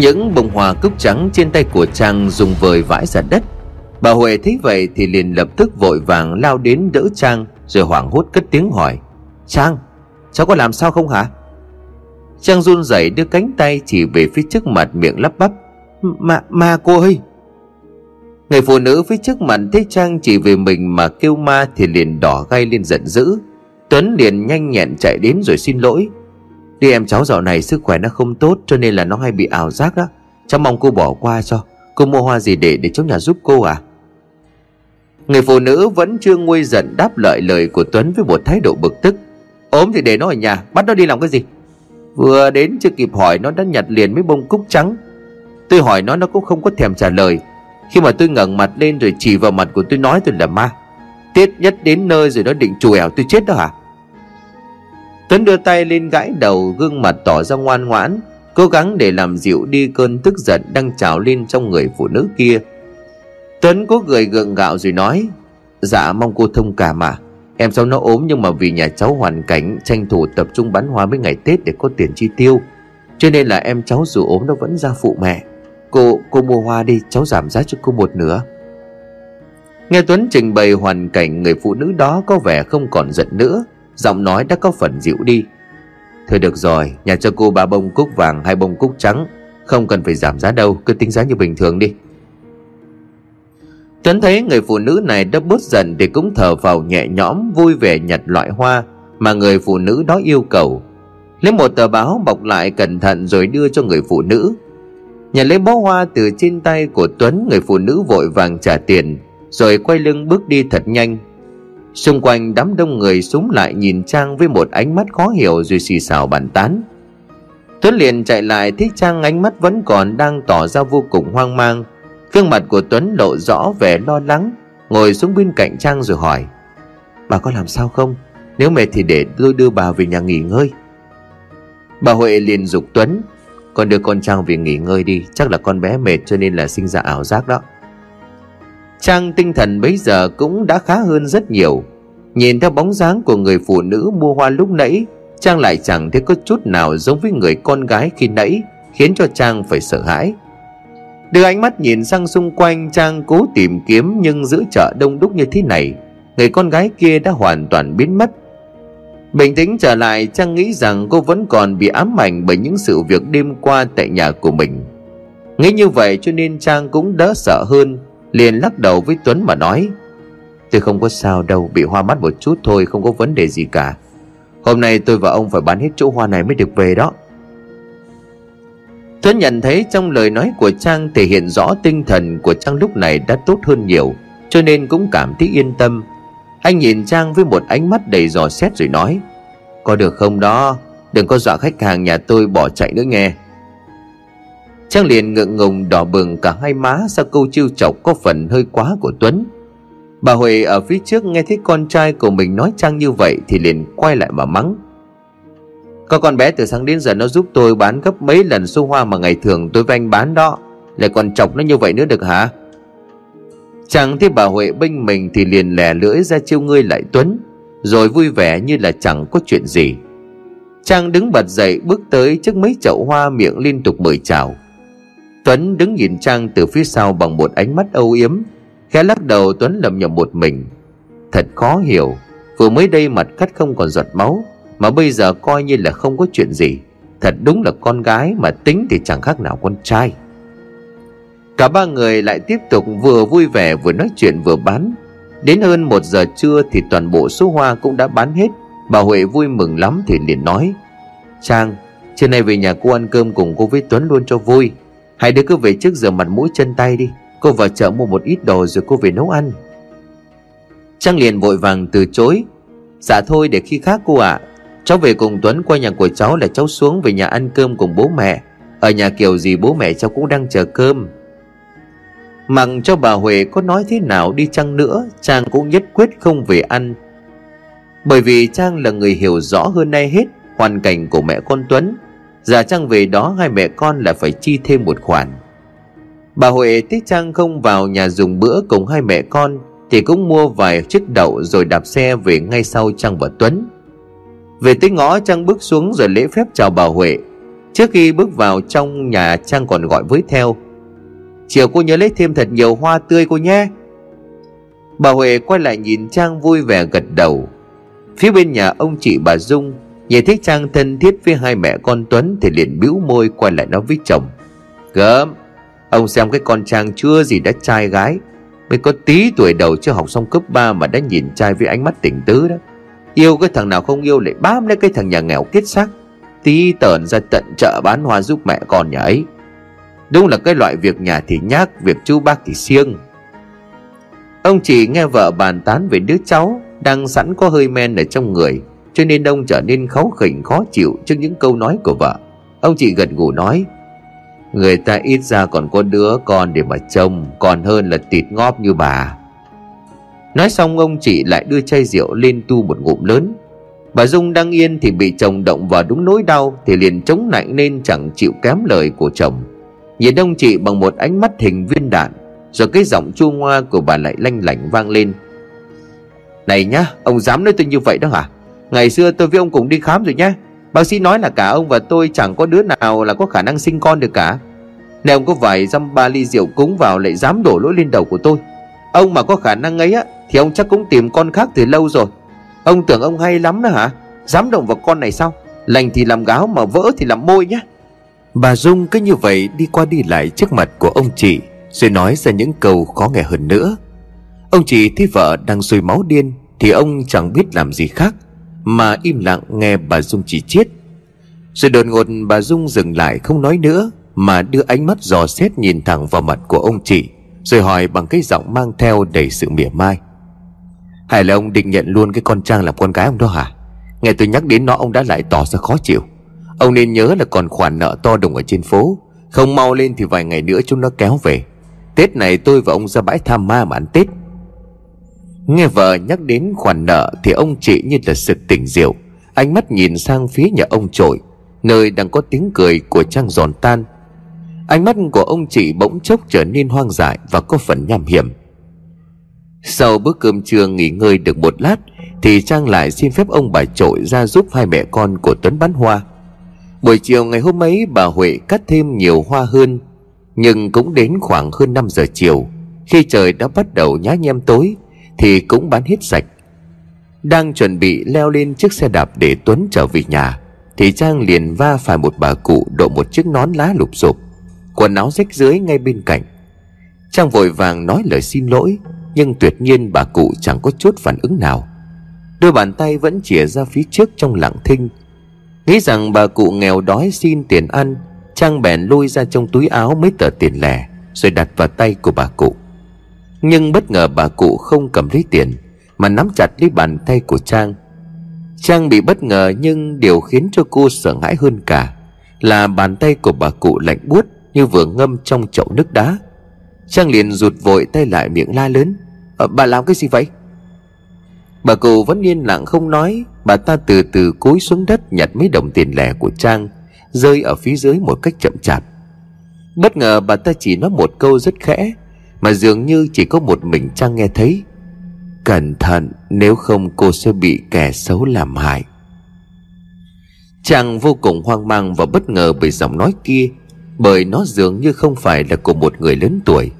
những bông hoa cúc trắng trên tay của Trang dùng vời vãi ra đất. Bà Huệ thấy vậy thì liền lập tức vội vàng lao đến đỡ Trang Rồi hoảng hốt cất tiếng hỏi Trang, cháu có làm sao không hả? Trang run rẩy đưa cánh tay chỉ về phía trước mặt miệng lắp bắp Mà, mà cô ơi! Người phụ nữ phía trước mặt thấy Trang chỉ về mình mà kêu ma thì liền đỏ gay lên giận dữ. Tuấn liền nhanh nhẹn chạy đến rồi xin lỗi. Đi em cháu dạo này sức khỏe nó không tốt, cho nên là nó hay bị ảo giác đó Cháu mong cô bỏ qua cho. Cô mua hoa gì để để cháu nhà giúp cô à? Người phụ nữ vẫn chưa nguôi giận đáp lại lời của Tuấn với một thái độ bực tức. Ốm thì để nó ở nhà, bắt nó đi làm cái gì? Vừa đến chưa kịp hỏi, nó đã nhặt liền mấy bông cúc trắng. Tôi hỏi nó nó cũng không có thèm trả lời. Khi mà tôi ngẩng mặt lên rồi chỉ vào mặt của tôi nói tôi là ma. Tiết nhất đến nơi rồi nó định chùi ẻo tôi chết đó hả? Tuấn đưa tay lên gãi đầu gương mặt tỏ ra ngoan ngoãn cố gắng để làm dịu đi cơn tức giận đang trào lên trong người phụ nữ kia. Tuấn cố cười gượng gạo rồi nói dạ mong cô thông cảm mà Em cháu nó ốm nhưng mà vì nhà cháu hoàn cảnh tranh thủ tập trung bán hoa mấy ngày Tết để có tiền chi tiêu. Cho nên là em cháu dù ốm nó vẫn ra phụ mẹ. Cô, cô mua hoa đi cháu giảm giá cho cô một nửa. Nghe Tuấn trình bày hoàn cảnh người phụ nữ đó có vẻ không còn giận nữa Giọng nói đã có phần dịu đi Thôi được rồi, nhà cho cô ba bông cúc vàng hai bông cúc trắng Không cần phải giảm giá đâu, cứ tính giá như bình thường đi Tuấn thấy người phụ nữ này đã bớt giận thì cũng thở vào nhẹ nhõm vui vẻ nhặt loại hoa mà người phụ nữ đó yêu cầu. Lấy một tờ báo bọc lại cẩn thận rồi đưa cho người phụ nữ. Nhận lấy bó hoa từ trên tay của Tuấn người phụ nữ vội vàng trả tiền rồi quay lưng bước đi thật nhanh. Xung quanh đám đông người súng lại nhìn Trang với một ánh mắt khó hiểu rồi xì xào bàn tán. Tuấn liền chạy lại thấy Trang ánh mắt vẫn còn đang tỏ ra vô cùng hoang mang. Gương mặt của Tuấn lộ rõ vẻ lo lắng, Ngồi xuống bên cạnh Trang rồi hỏi, Bà có làm sao không? Nếu mệt thì để tôi đưa bà về nhà nghỉ ngơi. Bà Huệ liền dục Tuấn, Con đưa con Trang về nghỉ ngơi đi, Chắc là con bé mệt cho nên là sinh ra ảo giác đó. Trang tinh thần bấy giờ cũng đã khá hơn rất nhiều. Nhìn theo bóng dáng của người phụ nữ mua hoa lúc nãy, Trang lại chẳng thấy có chút nào giống với người con gái khi nãy, Khiến cho Trang phải sợ hãi. Đưa ánh mắt nhìn sang xung quanh, Trang cố tìm kiếm Nhưng giữa chợ đông đúc như thế này, Người con gái kia đã hoàn toàn biến mất. Bình tĩnh trở lại, Trang nghĩ rằng cô vẫn còn bị ám ảnh Bởi những sự việc đêm qua tại nhà của mình. Nghĩ như vậy cho nên Trang cũng đỡ sợ hơn. Liền lắc đầu với Tuấn mà nói, Tôi không có sao đâu, Bị hoa mắt một chút thôi, không có vấn đề gì cả. Hôm nay tôi và ông phải bán hết chỗ hoa này mới được về đó. Tuấn nhận thấy trong lời nói của Trang thể hiện rõ tinh thần của Trang lúc này đã tốt hơn nhiều, Cho nên cũng cảm thấy yên tâm. Anh nhìn Trang với một ánh mắt đầy dò xét rồi nói, Có được không đó? Đừng có dọa khách hàng nhà tôi bỏ chạy nữa nghe. Trang liền ngượng ngùng đỏ bừng cả hai má Sau câu chiêu chọc có phần hơi quá của Tuấn. Bà Huệ ở phía trước nghe thấy con trai của mình nói Trang như vậy Thì liền quay lại mà mắng. Có con bé từ sáng đến giờ nó giúp tôi bán gấp mấy lần số hoa mà ngày thường tôi với anh bán đó. Lại còn chọc nó như vậy nữa được hả? Chẳng thấy bà Huệ bênh mình thì liền lè lưỡi ra chiêu ngươi lại Tuấn, Rồi vui vẻ như là chẳng có chuyện gì. Trang đứng bật dậy bước tới trước mấy chậu hoa miệng liên tục mời chào. Tuấn đứng nhìn Trang từ phía sau bằng một ánh mắt âu yếm Khẽ lắc đầu Tuấn lầm nhầm một mình. Thật khó hiểu Vừa mới đây mặt cắt không còn giọt máu mà bây giờ coi như là không có chuyện gì. Thật đúng là con gái mà tính thì chẳng khác nào con trai. Cả ba người lại tiếp tục vừa vui vẻ vừa nói chuyện vừa bán. Đến hơn một giờ trưa thì toàn bộ số hoa cũng đã bán hết. Bà Huệ vui mừng lắm thì liền nói Trang, trưa nay về nhà cô ăn cơm cùng cô với Tuấn luôn cho vui. Hai đứa cứ về trước rửa mặt mũi chân tay đi. Cô vào chợ mua một ít đồ rồi cô về nấu ăn. Trang liền vội vàng từ chối. Dạ thôi, để khi khác cô ạ. À. Cháu về cùng Tuấn, qua nhà của cháu là cháu xuống về nhà ăn cơm cùng bố mẹ. Ở nhà kiểu gì bố mẹ cháu cũng đang chờ cơm. Mặc cho bà Huệ có nói thế nào đi chăng nữa, Trang cũng nhất quyết không về ăn. Bởi vì Trang là người hiểu rõ hơn ai hết Hoàn cảnh của mẹ con Tuấn. Giả Trang về đó hai mẹ con là phải chi thêm một khoản. Bà Huệ thích Trang không vào nhà dùng bữa cùng hai mẹ con, Thì cũng mua vài chiếc đậu rồi đạp xe về ngay sau Trang và Tuấn. Về tới ngõ Trang bước xuống rồi lễ phép chào bà Huệ. Trước khi bước vào trong nhà, Trang còn gọi với theo. Chiều cô nhớ lấy thêm thật nhiều hoa tươi cô nhé. Bà Huệ quay lại nhìn Trang vui vẻ gật đầu. Phía bên nhà ông chị bà Dung Nhìn thấy Trang thân thiết với hai mẹ con Tuấn Thì liền bĩu môi quay lại nói với chồng. Gớm, Ông xem cái con Trang chưa gì đã trai gái, Mới có tí tuổi đầu chưa học xong cấp 3 Mà đã nhìn trai với ánh mắt tình tứ đó. Yêu cái thằng nào không yêu lại bám lấy cái thằng nhà nghèo kết xác, Tí tởn ra tận chợ bán hoa giúp mẹ con nhà ấy. Đúng là cái loại việc nhà thì nhác, Việc chú bác thì siêng. Ông chỉ nghe vợ bàn tán về đứa cháu Đang sẵn có hơi men ở trong người. Cho nên ông trở nên kháu khỉnh, khó chịu Trước những câu nói của vợ. Ông chị gật gù nói, Người ta ít ra còn có đứa con để mà trông, Còn hơn là tịt ngóp như bà. Nói xong, ông chị lại đưa chai rượu lên tu một ngụm lớn. Bà Dung đang yên thì bị chồng động vào đúng nỗi đau Thì liền chống nạnh nên chẳng chịu kém lời của chồng. Nhìn ông chị bằng một ánh mắt hình viên đạn, Rồi cái giọng chua ngoa của bà lại lanh lảnh vang lên. Này nhá, Ông dám nói tôi như vậy đó hả? Ngày xưa tôi với ông cùng đi khám rồi nhá Bác sĩ nói là cả ông và tôi chẳng có đứa nào là có khả năng sinh con được cả. Nếu ông có vài dăm ba ly rượu cúng vào lại dám đổ lỗi lên đầu của tôi. Ông mà có khả năng ấy á, Thì ông chắc cũng tìm con khác từ lâu rồi. Ông tưởng ông hay lắm đó hả? Dám động vào con này sao? Lành thì làm gáo mà vỡ thì làm môi nhá Bà Dung cứ như vậy đi qua đi lại trước mặt của ông chị, Rồi nói ra những câu khó nghe hơn nữa. Ông chị thấy vợ đang sôi máu điên, Thì ông chẳng biết làm gì khác. Mà im lặng nghe bà Dung chỉ chiết. Rồi đột ngột bà Dung dừng lại không nói nữa, Mà đưa ánh mắt dò xét nhìn thẳng vào mặt của ông chị, Rồi hỏi bằng cái giọng mang theo đầy sự mỉa mai. Hay là ông định nhận luôn cái con Trang làm con gái ông đó hả? Nghe tôi nhắc đến nó, ông đã lại tỏ ra khó chịu. Ông nên nhớ là còn khoản nợ to đùng ở trên phố, Không mau lên thì vài ngày nữa chúng nó kéo về. Tết này tôi và ông ra bãi tham ma mà ăn Tết. Nghe vợ nhắc đến khoản nợ Thì ông chị như là sực tỉnh rượu. Ánh mắt nhìn sang phía nhà ông trội, Nơi đang có tiếng cười của Trang giòn tan. Ánh mắt của ông chị bỗng chốc trở nên hoang dại Và có phần nham hiểm. Sau bữa cơm trưa nghỉ ngơi được một lát, Thì Trang lại xin phép ông bà trội ra giúp hai mẹ con của Tuấn bán hoa. Buổi chiều ngày hôm ấy, bà Huệ cắt thêm nhiều hoa hơn, Nhưng cũng đến khoảng hơn 5 giờ chiều, Khi trời đã bắt đầu nhá nhem tối thì cũng bán hết sạch. Đang chuẩn bị leo lên chiếc xe đạp để Tuấn trở về nhà, Thì Trang liền va phải một bà cụ độ một chiếc nón lá lụp xụp Quần áo rách dưới ngay bên cạnh. Trang vội vàng nói lời xin lỗi, Nhưng tuyệt nhiên bà cụ chẳng có chút phản ứng nào. Đôi bàn tay vẫn chìa ra phía trước trong lặng thinh. Nghĩ rằng bà cụ nghèo đói xin tiền ăn, Trang bèn lôi ra trong túi áo mấy tờ tiền lẻ, Rồi đặt vào tay của bà cụ. Nhưng bất ngờ bà cụ không cầm lấy tiền Mà nắm chặt lấy bàn tay của Trang. Trang bị bất ngờ nhưng điều khiến cho cô sợ hãi hơn cả Là bàn tay của bà cụ lạnh buốt như vừa ngâm trong chậu nước đá. Trang liền rụt vội tay lại miệng la lớn à, Bà làm cái gì vậy? Bà cụ vẫn yên lặng không nói Bà ta từ từ cúi xuống đất nhặt mấy đồng tiền lẻ của Trang Rơi ở phía dưới một cách chậm chạp. Bất ngờ bà ta chỉ nói một câu rất khẽ mà dường như chỉ có một mình Trang nghe thấy. Cẩn thận, nếu không cô sẽ bị kẻ xấu làm hại. Trang vô cùng hoang mang và bất ngờ bởi giọng nói kia, Bởi nó dường như không phải là của một người lớn tuổi.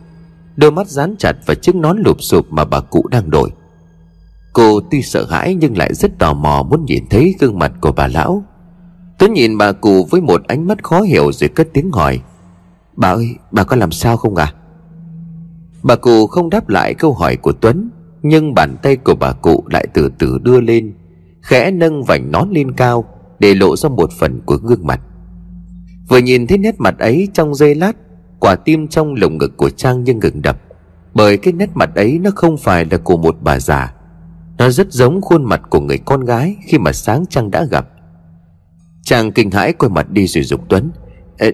Đôi mắt dán chặt và chiếc nón lụp sụp mà bà cụ đang đội Cô tuy sợ hãi nhưng lại rất tò mò muốn nhìn thấy gương mặt của bà lão. Tuấn nhìn bà cụ với một ánh mắt khó hiểu rồi cất tiếng hỏi. Bà ơi, bà có làm sao không à Bà cụ không đáp lại câu hỏi của Tuấn Nhưng bàn tay của bà cụ lại từ từ đưa lên Khẽ nâng vành nón lên cao Để lộ ra một phần của gương mặt. Vừa nhìn thấy nét mặt ấy trong giây lát Quả tim trong lồng ngực của Trang như ngừng đập Bởi cái nét mặt ấy nó không phải là của một bà già. Nó rất giống khuôn mặt của người con gái Khi mà sáng Trang đã gặp. Trang kinh hãi quay mặt đi rồi dục Tuấn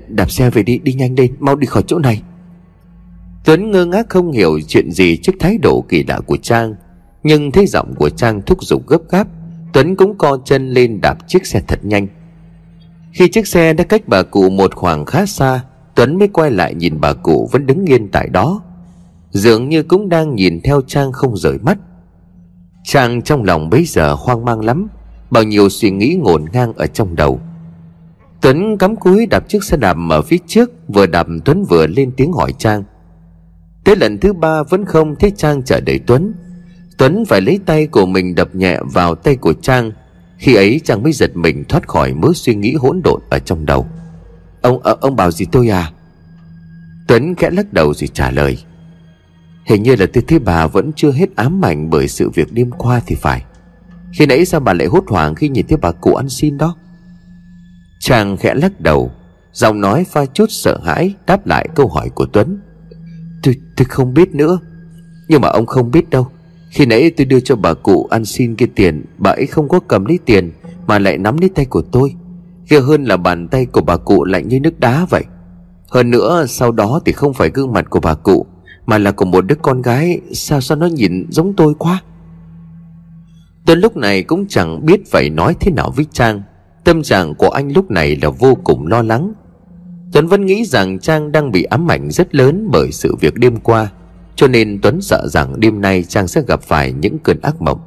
Đạp xe về đi, đi nhanh lên Mau đi khỏi chỗ này. Tuấn ngơ ngác không hiểu chuyện gì trước thái độ kỳ lạ của Trang, Nhưng thấy giọng của Trang thúc giục gấp gáp, Tuấn cũng co chân lên đạp chiếc xe thật nhanh. Khi chiếc xe đã cách bà cụ một khoảng khá xa, Tuấn mới quay lại nhìn bà cụ vẫn đứng yên tại đó. Dường như cũng đang nhìn theo Trang không rời mắt. Trang trong lòng bấy giờ hoang mang lắm, Bao nhiêu suy nghĩ ngổn ngang ở trong đầu. Tuấn cắm cúi đạp chiếc xe đạp ở phía trước, Vừa đạp Tuấn vừa lên tiếng hỏi Trang. Tới lần thứ ba vẫn không thấy Trang chờ đợi Tuấn. Tuấn phải lấy tay của mình đập nhẹ vào tay của Trang. Khi ấy Trang mới giật mình thoát khỏi mớ suy nghĩ hỗn độn ở trong đầu. Ông ở ông bảo gì tôi à? Tuấn khẽ lắc đầu rồi trả lời. Hình như là tôi thấy bà vẫn chưa hết ám ảnh bởi sự việc đêm qua thì phải. Khi nãy sao bà lại hốt hoảng khi nhìn thấy bà cụ ăn xin đó? Trang khẽ lắc đầu, Giọng nói pha chút sợ hãi Đáp lại câu hỏi của Tuấn. Tôi, không biết nữa. Nhưng mà ông không biết đâu. Khi nãy tôi đưa cho bà cụ ăn xin kia tiền Bà ấy không có cầm lấy tiền Mà lại nắm lấy tay của tôi. Ghê hơn là bàn tay của bà cụ lạnh như nước đá vậy. Hơn nữa sau đó thì không phải gương mặt của bà cụ Mà là của một đứa con gái. Sao sao nó nhìn giống tôi quá? Tuấn lúc này cũng chẳng biết phải nói thế nào với Trang. Tâm trạng của anh lúc này là vô cùng lo lắng. Tuấn vẫn nghĩ rằng Trang đang bị ám ảnh rất lớn bởi sự việc đêm qua, Cho nên Tuấn sợ rằng đêm nay Trang sẽ gặp phải những cơn ác mộng.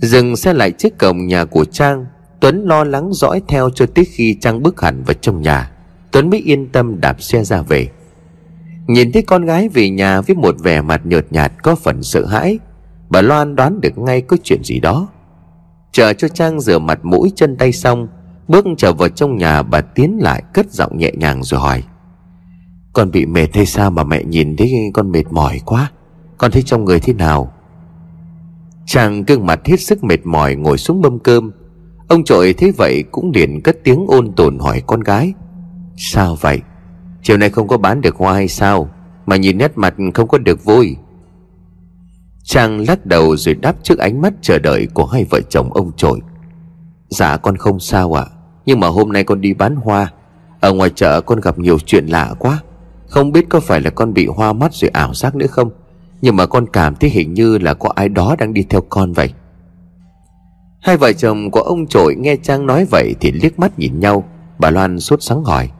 Dừng xe lại trước cổng nhà của Trang, Tuấn lo lắng dõi theo cho tới khi Trang bước hẳn vào trong nhà. Tuấn mới yên tâm đạp xe ra về. Nhìn thấy con gái về nhà với một vẻ mặt nhợt nhạt có phần sợ hãi, Bà Loan đoán được ngay có chuyện gì đó. Chờ cho Trang rửa mặt mũi chân tay xong Bước trở vào trong nhà bà tiến lại cất giọng nhẹ nhàng rồi hỏi. Con bị mệt hay sao mà mẹ nhìn thấy con mệt mỏi quá? Con thấy trong người thế nào? Chàng gương mặt hết sức mệt mỏi ngồi xuống mâm cơm. Ông trội thấy vậy cũng liền cất tiếng ôn tồn hỏi con gái. Sao vậy? Chiều nay không có bán được hoa hay sao? Mà nhìn nét mặt không có được vui. Chàng lắc đầu rồi đáp trước ánh mắt chờ đợi của hai vợ chồng ông trội. Dạ con không sao ạ. à, nhưng mà hôm nay con đi bán hoa. Ở ngoài chợ con gặp nhiều chuyện lạ quá. Không biết có phải là con bị hoa mắt rồi ảo giác nữa không? Nhưng mà con cảm thấy hình như là có ai đó đang đi theo con vậy. Hai vợ chồng của ông trội nghe Trang nói vậy Thì liếc mắt nhìn nhau. Bà Loan sốt sắng hỏi,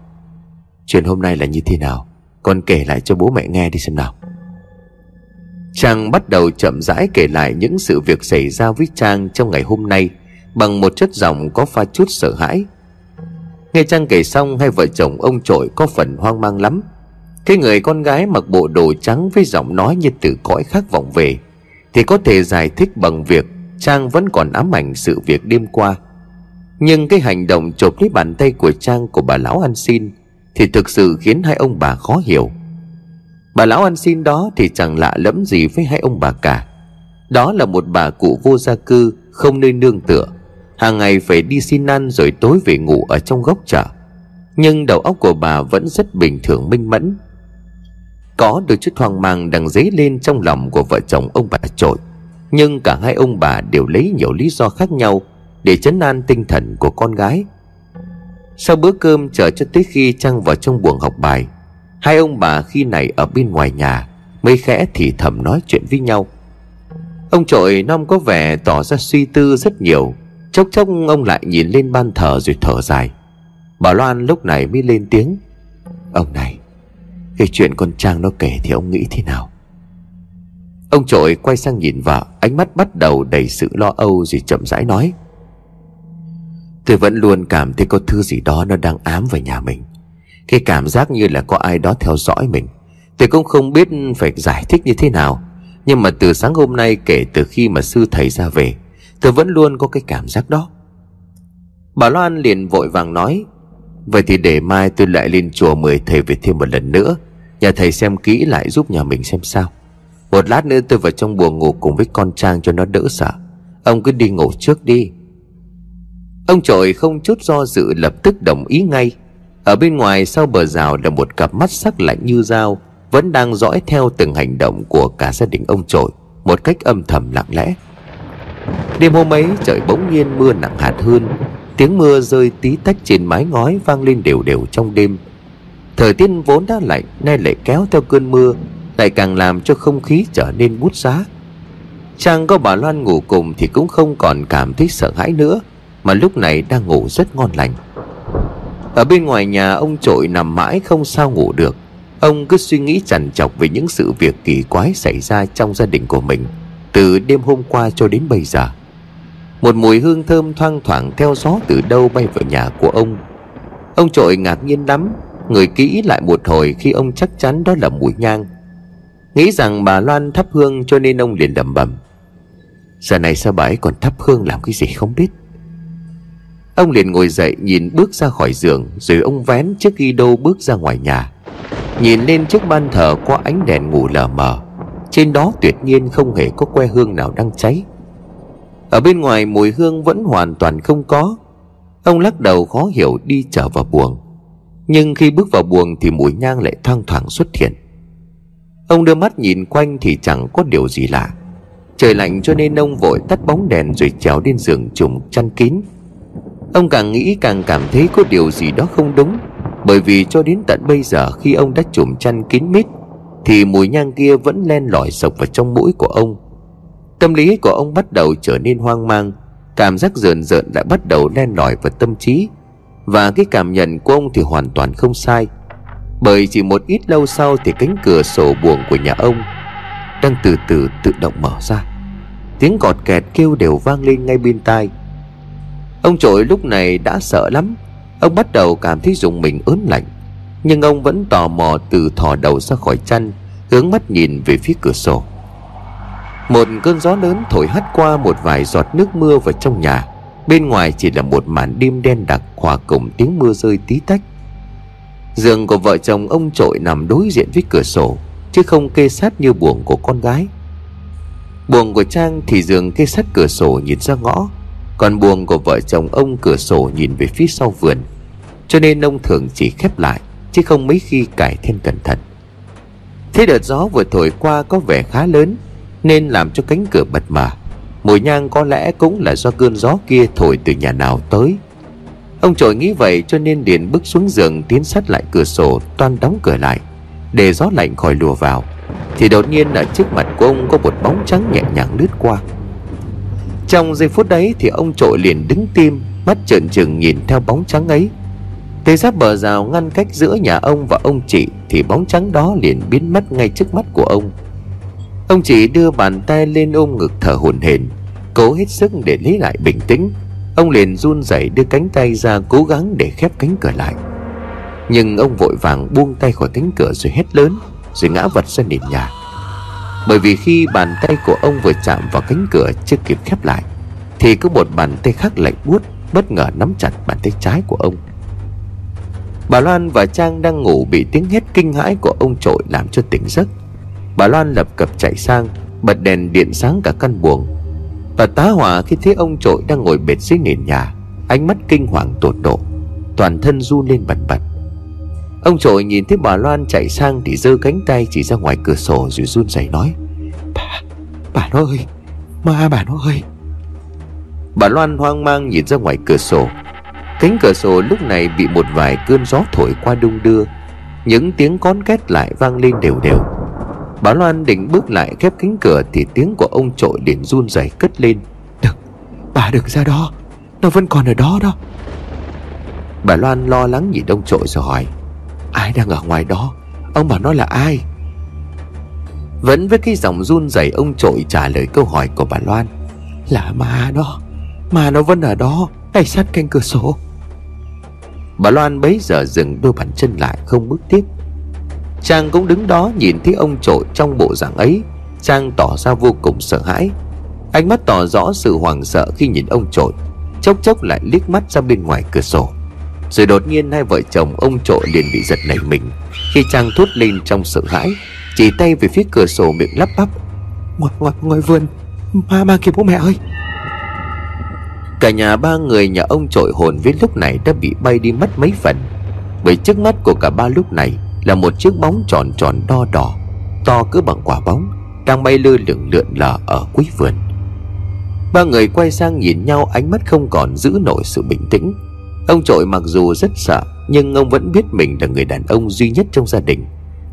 Chuyện hôm nay là như thế nào? Con kể lại cho bố mẹ nghe đi xem nào. Trang bắt đầu chậm rãi kể lại những sự việc xảy ra với Trang trong ngày hôm nay Bằng một chất giọng có pha chút sợ hãi. Nghe Trang kể xong hai vợ chồng ông trội có phần hoang mang lắm. Cái người con gái mặc bộ đồ trắng với giọng nói như từ cõi khác vọng về, Thì có thể giải thích bằng việc Trang vẫn còn ám ảnh sự việc đêm qua. Nhưng cái hành động chộp lấy bàn tay của Trang của bà lão ăn xin Thì thực sự khiến hai ông bà khó hiểu. Bà lão ăn xin đó thì chẳng lạ lẫm gì với hai ông bà cả. Đó là một bà cụ vô gia cư, Không nơi nương tựa hàng ngày phải đi xin ăn rồi tối về ngủ ở trong góc chợ. Nhưng đầu óc của bà vẫn rất bình thường minh mẫn. Có đôi chút hoang mang đang dấy lên trong lòng của vợ chồng ông bà trội. Nhưng cả hai ông bà đều lấy nhiều lý do khác nhau để chấn an tinh thần của con gái. Sau bữa cơm chờ cho tới khi trăng vào trong buồng học bài, hai ông bà khi này ở bên ngoài nhà mới khẽ thì thầm nói chuyện với nhau. Ông trội nom có vẻ tỏ ra suy tư rất nhiều. Chốc chốc ông lại nhìn lên ban thờ rồi thở dài. Bà Loan lúc này mới lên tiếng. Ông này, Cái chuyện con Trang nó kể thì ông nghĩ thế nào? Ông trội quay sang nhìn vợ, Ánh mắt bắt đầu đầy sự lo âu Rồi chậm rãi nói. Tôi vẫn luôn cảm thấy có thứ gì đó Nó đang ám vào nhà mình. Cái cảm giác như là có ai đó theo dõi mình. Tôi cũng không biết phải giải thích như thế nào. Nhưng mà từ sáng hôm nay kể từ khi mà sư thầy ra về Tôi vẫn luôn có cái cảm giác đó. Bà Loan liền vội vàng nói, Vậy thì để mai tôi lại lên chùa mời thầy về thêm một lần nữa. Nhà thầy xem kỹ lại giúp nhà mình xem sao. Một lát nữa tôi vào trong buồng ngủ cùng với con Trang cho nó đỡ sợ. Ông cứ đi ngủ trước đi. Ông trội không chút do dự lập tức đồng ý ngay. Ở bên ngoài sau bờ rào là một cặp mắt sắc lạnh như dao, Vẫn đang dõi theo từng hành động của cả gia đình ông trội Một cách âm thầm lặng lẽ. Đêm hôm ấy, trời bỗng nhiên mưa nặng hạt hơn. Tiếng mưa rơi tí tách trên mái ngói vang lên đều đều trong đêm. Thời tiết vốn đã lạnh, Nay lại kéo theo cơn mưa, Lại càng làm cho không khí trở nên bút giá. Trang có bà Loan ngủ cùng Thì cũng không còn cảm thấy sợ hãi nữa, Mà lúc này đang ngủ rất ngon lành. Ở bên ngoài nhà, ông trội nằm mãi không sao ngủ được. Ông cứ suy nghĩ chằn chọc về những sự việc kỳ quái xảy ra trong gia đình của mình từ đêm hôm qua cho đến bây giờ. Một mùi hương thơm thoang thoảng theo gió từ đâu bay vào nhà của ông. Ông trội ngạc nhiên lắm, Người kỹ lại một hồi khi ông chắc chắn đó là mùi nhang. Nghĩ rằng bà Loan thắp hương cho nên ông liền lẩm bẩm, Giờ này sao bà ấy còn thắp hương làm cái gì không biết? Ông liền ngồi dậy nhìn bước ra khỏi giường, Rồi ông vén chiếc ghi đô bước ra ngoài nhà. Nhìn lên chiếc ban thờ qua ánh đèn ngủ lờ mờ. Trên đó tuyệt nhiên không hề có que hương nào đang cháy. Ở bên ngoài mùi hương vẫn hoàn toàn không có. Ông lắc đầu khó hiểu đi trở vào buồng. Nhưng khi bước vào buồng thì mùi nhang lại thoang thoảng xuất hiện. Ông đưa mắt nhìn quanh thì chẳng có điều gì lạ. Trời lạnh cho nên ông vội tắt bóng đèn rồi trèo lên giường trùm chăn kín. Ông càng nghĩ càng cảm thấy có điều gì đó không đúng, Bởi vì cho đến tận bây giờ khi ông đã trùm chăn kín mít thì mùi nhang kia vẫn len lỏi sộc vào trong mũi của ông. Tâm lý của ông bắt đầu trở nên hoang mang, Cảm giác rờn rợn đã bắt đầu len lỏi vào tâm trí. Và cái cảm nhận của ông thì hoàn toàn không sai, Bởi chỉ một ít lâu sau thì cánh cửa sổ buồng của nhà ông Đang từ từ tự động mở ra. Tiếng cọt kẹt kêu đều vang lên ngay bên tai. Ông trội lúc này đã sợ lắm, Ông bắt đầu cảm thấy dùng mình ớn lạnh, Nhưng ông vẫn tò mò từ thò đầu ra khỏi chăn. Hướng mắt nhìn về phía cửa sổ. Một cơn gió lớn thổi hắt qua một vài giọt nước mưa vào trong nhà. Bên ngoài chỉ là một màn đêm đen đặc hòa cùng tiếng mưa rơi tí tách. Giường của vợ chồng ông trội nằm đối diện với cửa sổ, Chứ không kê sát như buồng của con gái. Buồng của Trang thì giường kê sát cửa sổ nhìn ra ngõ, còn buồng của vợ chồng ông cửa sổ nhìn về phía sau vườn. Cho nên ông thường chỉ khép lại, Chứ không mấy khi cải thêm cẩn thận. Thế đợt gió vừa thổi qua có vẻ khá lớn, Nên làm cho cánh cửa bật mở Mùi nhang có lẽ cũng là do cơn gió kia thổi từ nhà nào tới. Ông trội nghĩ vậy cho nên liền bước xuống giường tiến sát lại cửa sổ, toan đóng cửa lại, Để gió lạnh khỏi lùa vào. Thì đột nhiên ở trước mặt của ông có một bóng trắng nhẹ nhàng lướt qua. Trong giây phút đấy thì ông trội liền đứng tim, Mắt trợn trừng nhìn theo bóng trắng ấy. Thế giáp bờ rào ngăn cách giữa nhà ông và ông chị Thì bóng trắng đó liền biến mất ngay trước mắt của ông. Ông chị đưa bàn tay lên ôm ngực thở hổn hển, Cố hết sức để lấy lại bình tĩnh. Ông liền run rẩy đưa cánh tay ra cố gắng để khép cánh cửa lại. Nhưng ông vội vàng buông tay khỏi cánh cửa rồi hét lớn, Rồi ngã vật ra nền nhà. Bởi vì khi bàn tay của ông vừa chạm vào cánh cửa chưa kịp khép lại, Thì có một bàn tay khác lạnh buốt Bất ngờ nắm chặt bàn tay trái của ông. Bà Loan và Trang đang ngủ bị tiếng hét kinh hãi của ông trội làm cho tỉnh giấc. Bà Loan lập cập chạy sang Bật đèn điện sáng cả căn buồng. Bà tá hỏa khi thấy ông trội đang ngồi bệt dưới nền nhà Ánh mắt kinh hoàng tột độ Toàn thân run lên bần bật. Ông trội nhìn thấy bà Loan chạy sang Thì giơ cánh tay chỉ ra ngoài cửa sổ Rồi run rẩy nói Bà, bà nó ơi Ma bà nó ơi. Bà Loan hoang mang nhìn ra ngoài cửa sổ Cánh cửa sổ lúc này bị một vài cơn gió thổi qua đung đưa. Những tiếng con két lại vang lên đều đều. Bà Loan định bước lại khép cánh cửa Thì tiếng của ông trội liền run rẩy cất lên. Đừng, bà đừng ra đó. Nó vẫn còn ở đó đó. Bà Loan lo lắng nhìn ông trội rồi hỏi Ai đang ở ngoài đó? Ông bảo nó là ai? Vẫn với cái giọng run rẩy ông trội trả lời câu hỏi của bà Loan Là ma đó. Mà nó vẫn ở đó Ngay sát cạnh cửa sổ Bà Loan bấy giờ dừng đôi bàn chân lại không bước tiếp. Trang cũng đứng đó nhìn thấy ông trội trong bộ dạng ấy. Trang tỏ ra vô cùng sợ hãi. Ánh mắt tỏ rõ sự hoảng sợ khi nhìn ông trội Chốc chốc lại liếc mắt ra bên ngoài cửa sổ. Rồi đột nhiên hai vợ chồng ông trội liền bị giật nảy mình. Khi Trang thốt lên trong sợ hãi Chỉ tay về phía cửa sổ miệng lắp bắp Ngoài, ngoài, ngoài vườn Ma ma kìa bố mẹ ơi. Cả nhà ba người nhà ông trội hồn với lúc này đã bị bay đi mất mấy phần. Bởi trước mắt của cả ba lúc này Là một chiếc bóng tròn tròn đo đỏ, To cứ bằng quả bóng, Đang bay lơ lửng lượn lờ ở cuối vườn. Ba người quay sang nhìn nhau, ánh mắt không còn giữ nổi sự bình tĩnh. Ông trội mặc dù rất sợ, Nhưng ông vẫn biết mình là người đàn ông duy nhất trong gia đình,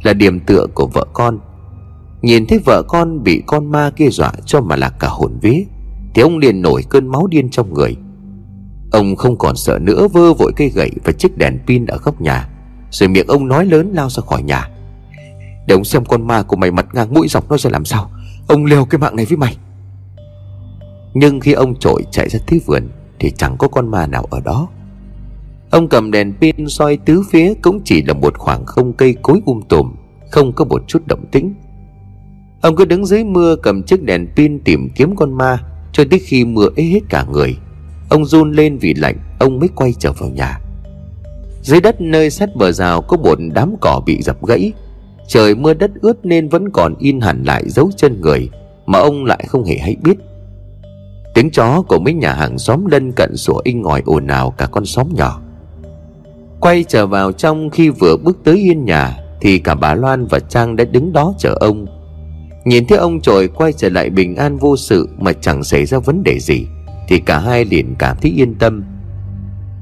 Là điểm tựa của vợ con. Nhìn thấy vợ con bị con ma kia dọa cho mà lạc cả hồn vía thì ông liền nổi cơn máu điên trong người. Ông không còn sợ nữa, vơ vội cây gậy và chiếc đèn pin ở góc nhà, Rồi miệng ông nói lớn lao ra khỏi nhà. Để ông xem con ma của mày mặt ngang mũi dọc nó sẽ làm sao. Ông liều cái mạng này với mày. Nhưng khi ông trội chạy ra tới vườn, Thì chẳng có con ma nào ở đó. Ông cầm đèn pin soi tứ phía cũng chỉ là một khoảng không cây cối um tùm, Không có một chút động tĩnh. Ông cứ đứng dưới mưa cầm chiếc đèn pin tìm kiếm con ma cho tới khi mưa ế hết cả người, Ông run lên vì lạnh, Ông mới quay trở vào nhà. Dưới đất nơi sát bờ rào có một đám cỏ bị dập gãy. Trời mưa đất ướt nên vẫn còn in hẳn lại dấu chân người Mà ông lại không hề hay biết. Tiếng chó của mấy nhà hàng xóm lân cận sủa inh ngòi ồn ào cả con xóm nhỏ. Quay trở vào trong khi vừa bước tới yên nhà Thì cả bà Loan và Trang đã đứng đó chờ ông. Nhìn thấy ông trội quay trở lại bình an vô sự Mà chẳng xảy ra vấn đề gì, Thì cả hai liền cảm thấy yên tâm.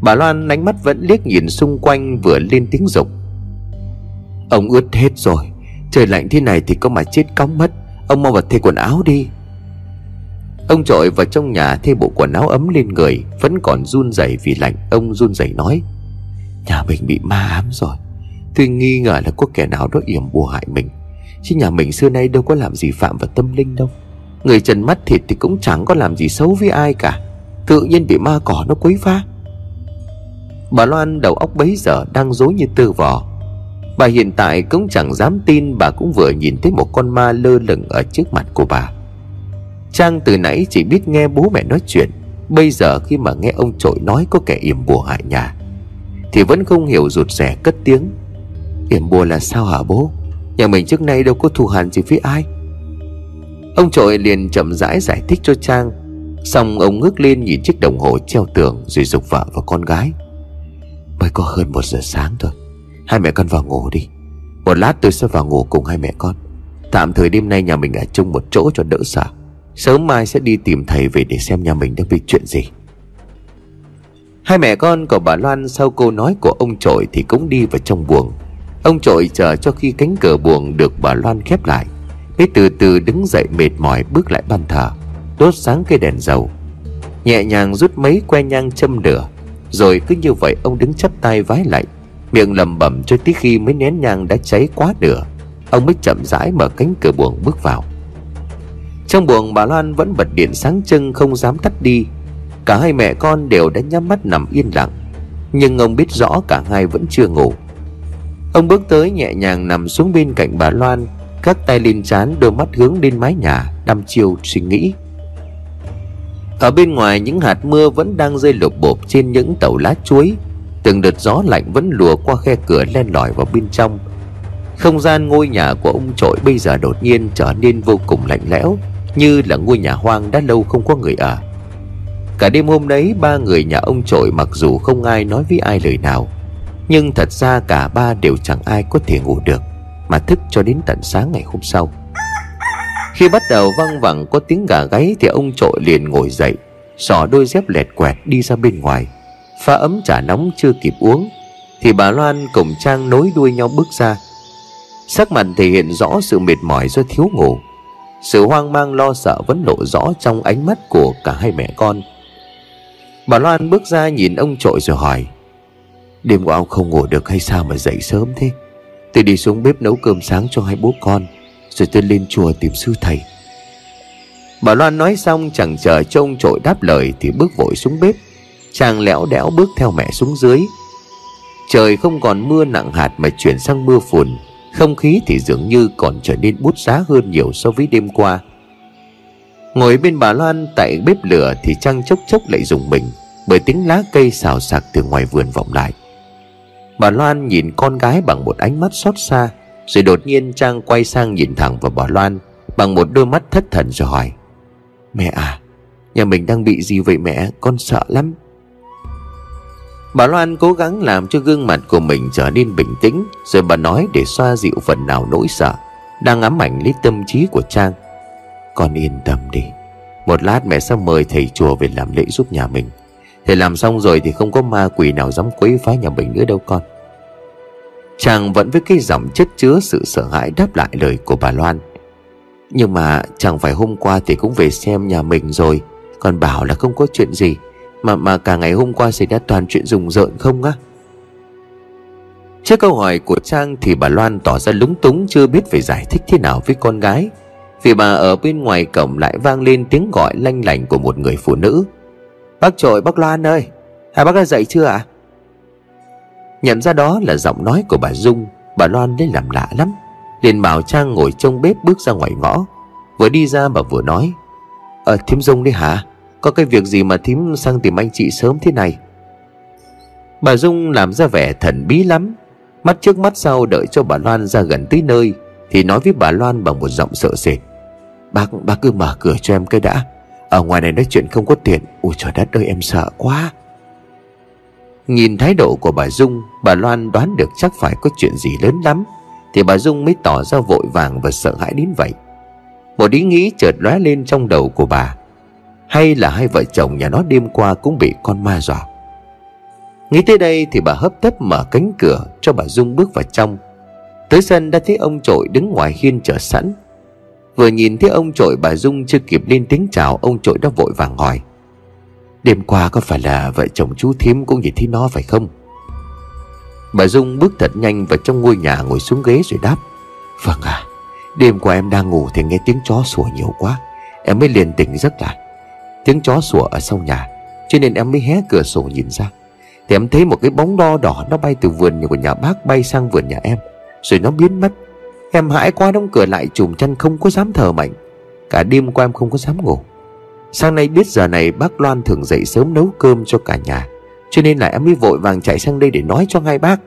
Bà Loan ánh mắt vẫn liếc nhìn xung quanh vừa lên tiếng dục. Ông ướt hết rồi, Trời lạnh thế này thì có mà chết cóng mất, Ông mau vào thay quần áo đi. Ông trội vào trong nhà thay bộ quần áo ấm lên người, Vẫn còn run rẩy vì lạnh, Ông run rẩy nói, Nhà mình bị ma ám rồi, Tôi nghi ngờ là có kẻ nào đó yểm bùa hại mình. Chứ nhà mình xưa nay đâu có làm gì phạm vào tâm linh đâu. Người trần mắt thịt thì cũng chẳng có làm gì xấu với ai cả. Tự nhiên bị ma cỏ nó quấy phá. Bà Loan đầu óc bấy giờ đang dối như tơ vò. Bà hiện tại cũng chẳng dám tin Bà cũng vừa nhìn thấy một con ma lơ lửng ở trước mặt của bà. Trang từ nãy chỉ biết nghe bố mẹ nói chuyện. Bây giờ khi mà nghe ông trội nói có kẻ yểm bùa hại nhà, Thì vẫn không hiểu rụt rẻ cất tiếng. Yểm bùa là sao hả bố? Nhà mình trước nay đâu có thù hằn gì với ai. Ông trội liền chậm rãi giải thích cho Trang, Xong ông ngước lên nhìn chiếc đồng hồ treo tường Rồi dục vợ và con gái. Mới có hơn một giờ sáng thôi, Hai mẹ con vào ngủ đi. Một lát tôi sẽ vào ngủ cùng hai mẹ con. Tạm thời đêm nay nhà mình ở chung một chỗ cho đỡ sợ. Sớm mai sẽ đi tìm thầy về để xem nhà mình đang bị chuyện gì. Hai mẹ con của bà Loan sau câu nói của ông trội thì cũng đi vào trong buồng. Ông trội chờ cho khi cánh cửa buồng được bà Loan khép lại. Mới từ từ đứng dậy mệt mỏi bước lại ban thờ, Đốt sáng cây đèn dầu. Nhẹ nhàng rút mấy que nhang châm lửa, Rồi cứ như vậy ông đứng chắp tay vái lại. Miệng lầm bẩm cho tới khi mấy nén nhang đã cháy quá nửa, Ông mới chậm rãi mở cánh cửa buồng bước vào. Trong buồng bà Loan vẫn bật điện sáng trưng không dám tắt đi. Cả hai mẹ con đều đã nhắm mắt nằm yên lặng, Nhưng ông biết rõ cả hai vẫn chưa ngủ. Ông bước tới nhẹ nhàng nằm xuống bên cạnh bà Loan Các tay lên trán đôi mắt hướng lên mái nhà, Đăm chiêu suy nghĩ. Ở bên ngoài, những hạt mưa vẫn đang rơi lột bộp trên những tàu lá chuối. Từng đợt gió lạnh vẫn lùa qua khe cửa len lỏi vào bên trong. Không gian ngôi nhà của ông trội bây giờ đột nhiên trở nên vô cùng lạnh lẽo, Như là ngôi nhà hoang đã lâu không có người ở. Cả đêm hôm đấy, ba người nhà ông trội mặc dù không ai nói với ai lời nào nhưng thật ra cả ba đều chẳng ai có thể ngủ được, Mà thức cho đến tận sáng ngày hôm sau. Khi bắt đầu văng vẳng có tiếng gà gáy Thì ông trội liền ngồi dậy Sỏ đôi dép lẹt quẹt đi ra bên ngoài. Pha ấm trà nóng chưa kịp uống, Thì bà Loan cùng Trang nối đuôi nhau bước ra. Sắc mặt thể hiện rõ sự mệt mỏi do thiếu ngủ, Sự hoang mang lo sợ vẫn lộ rõ trong ánh mắt của cả hai mẹ con. Bà Loan bước ra nhìn ông trội rồi hỏi Đêm qua ông không ngủ được hay sao mà dậy sớm thế? Tôi đi xuống bếp nấu cơm sáng cho hai bố con, Rồi tôi lên chùa tìm sư thầy. Bà Loan nói xong, chẳng chờ cho ông trội đáp lời Thì bước vội xuống bếp. Chàng lẽo đẽo bước theo mẹ xuống dưới. Trời không còn mưa nặng hạt mà chuyển sang mưa phùn. Không khí thì dường như còn trở nên bút giá hơn nhiều so với đêm qua. Ngồi bên bà Loan tại bếp lửa thì Trang chốc chốc lại dùng mình, Bởi tiếng lá cây xào xạc từ ngoài vườn vọng lại. Bà Loan nhìn con gái bằng một ánh mắt xót xa, Rồi đột nhiên Trang quay sang nhìn thẳng vào bà Loan, Bằng một đôi mắt thất thần rồi hỏi, Mẹ à Nhà mình đang bị gì vậy mẹ? Con sợ lắm. Bà Loan cố gắng làm cho gương mặt của mình trở nên bình tĩnh, Rồi bà nói để xoa dịu phần nào nỗi sợ Đang ám ảnh lấy tâm trí của Trang. Con yên tâm đi, Một lát mẹ sẽ mời thầy chùa về làm lễ giúp nhà mình. Thầy làm xong rồi thì không có ma quỷ nào dám quấy phá nhà mình nữa đâu con. Chàng vẫn với cái giọng chất chứa sự sợ hãi đáp lại lời của bà Loan. Nhưng mà chẳng phải hôm qua thì cũng về xem nhà mình rồi, Còn bảo là không có chuyện gì, mà mà cả ngày hôm qua xảy ra toàn chuyện rùng rợn không á? Trước câu hỏi của Trang thì bà Loan tỏ ra lúng túng, chưa biết phải giải thích thế nào với con gái, Vì bà ở bên ngoài cổng lại vang lên tiếng gọi lanh lành của một người phụ nữ. Bác trội, bác Loan ơi Hai bác đã dậy chưa ạ? à? Nhận ra đó là giọng nói của bà Dung. Bà Loan lấy làm lạ lắm. Liền bảo Trang ngồi trong bếp bước ra ngoài ngõ. Vừa đi ra bà vừa nói Ờ thím Dung đi hả? Có cái việc gì mà thím sang tìm anh chị sớm thế này? Bà Dung làm ra vẻ thần bí lắm. Mắt trước mắt sau đợi cho bà Loan ra gần tới nơi Thì nói với bà Loan bằng một giọng sợ sệt Bác, bác cứ mở cửa cho em cái đã. Ở ngoài này nói chuyện không có tiền Ôi trời đất ơi em sợ quá. Nhìn thái độ của bà Dung, Bà Loan đoán được chắc phải có chuyện gì lớn lắm, Thì bà Dung mới tỏ ra vội vàng và sợ hãi đến vậy. Một ý nghĩ chợt lóe lên trong đầu của bà. Hay là hai vợ chồng nhà nó đêm qua cũng bị con ma dọa. Nghĩ tới đây thì bà hấp tấp mở cánh cửa cho bà Dung bước vào trong. Tới sân đã thấy ông trội đứng ngoài hiên chờ sẵn. Vừa nhìn thấy ông trội, bà Dung chưa kịp lên tiếng chào, Ông trội đã vội vàng hỏi. Đêm qua có phải là vợ chồng chú thím cũng nhìn thấy nó phải không? Bà Dung bước thật nhanh vào trong ngôi nhà ngồi xuống ghế rồi đáp. Vâng à Đêm qua em đang ngủ thì nghe tiếng chó sủa nhiều quá. Em mới liền tỉnh giấc lại. Tiếng chó sủa ở sau nhà, Cho nên em mới hé cửa sổ nhìn ra. Thì em thấy một cái bóng đo đỏ Nó bay từ vườn của nhà bác bay sang vườn nhà em, Rồi nó biến mất. Em hãi quá đóng cửa lại chùm chân không có dám thở mạnh Cả đêm qua em không có dám ngủ. Sáng nay biết giờ này bác Loan thường dậy sớm nấu cơm cho cả nhà, Cho nên là em mới vội vàng chạy sang đây để nói cho hai bác.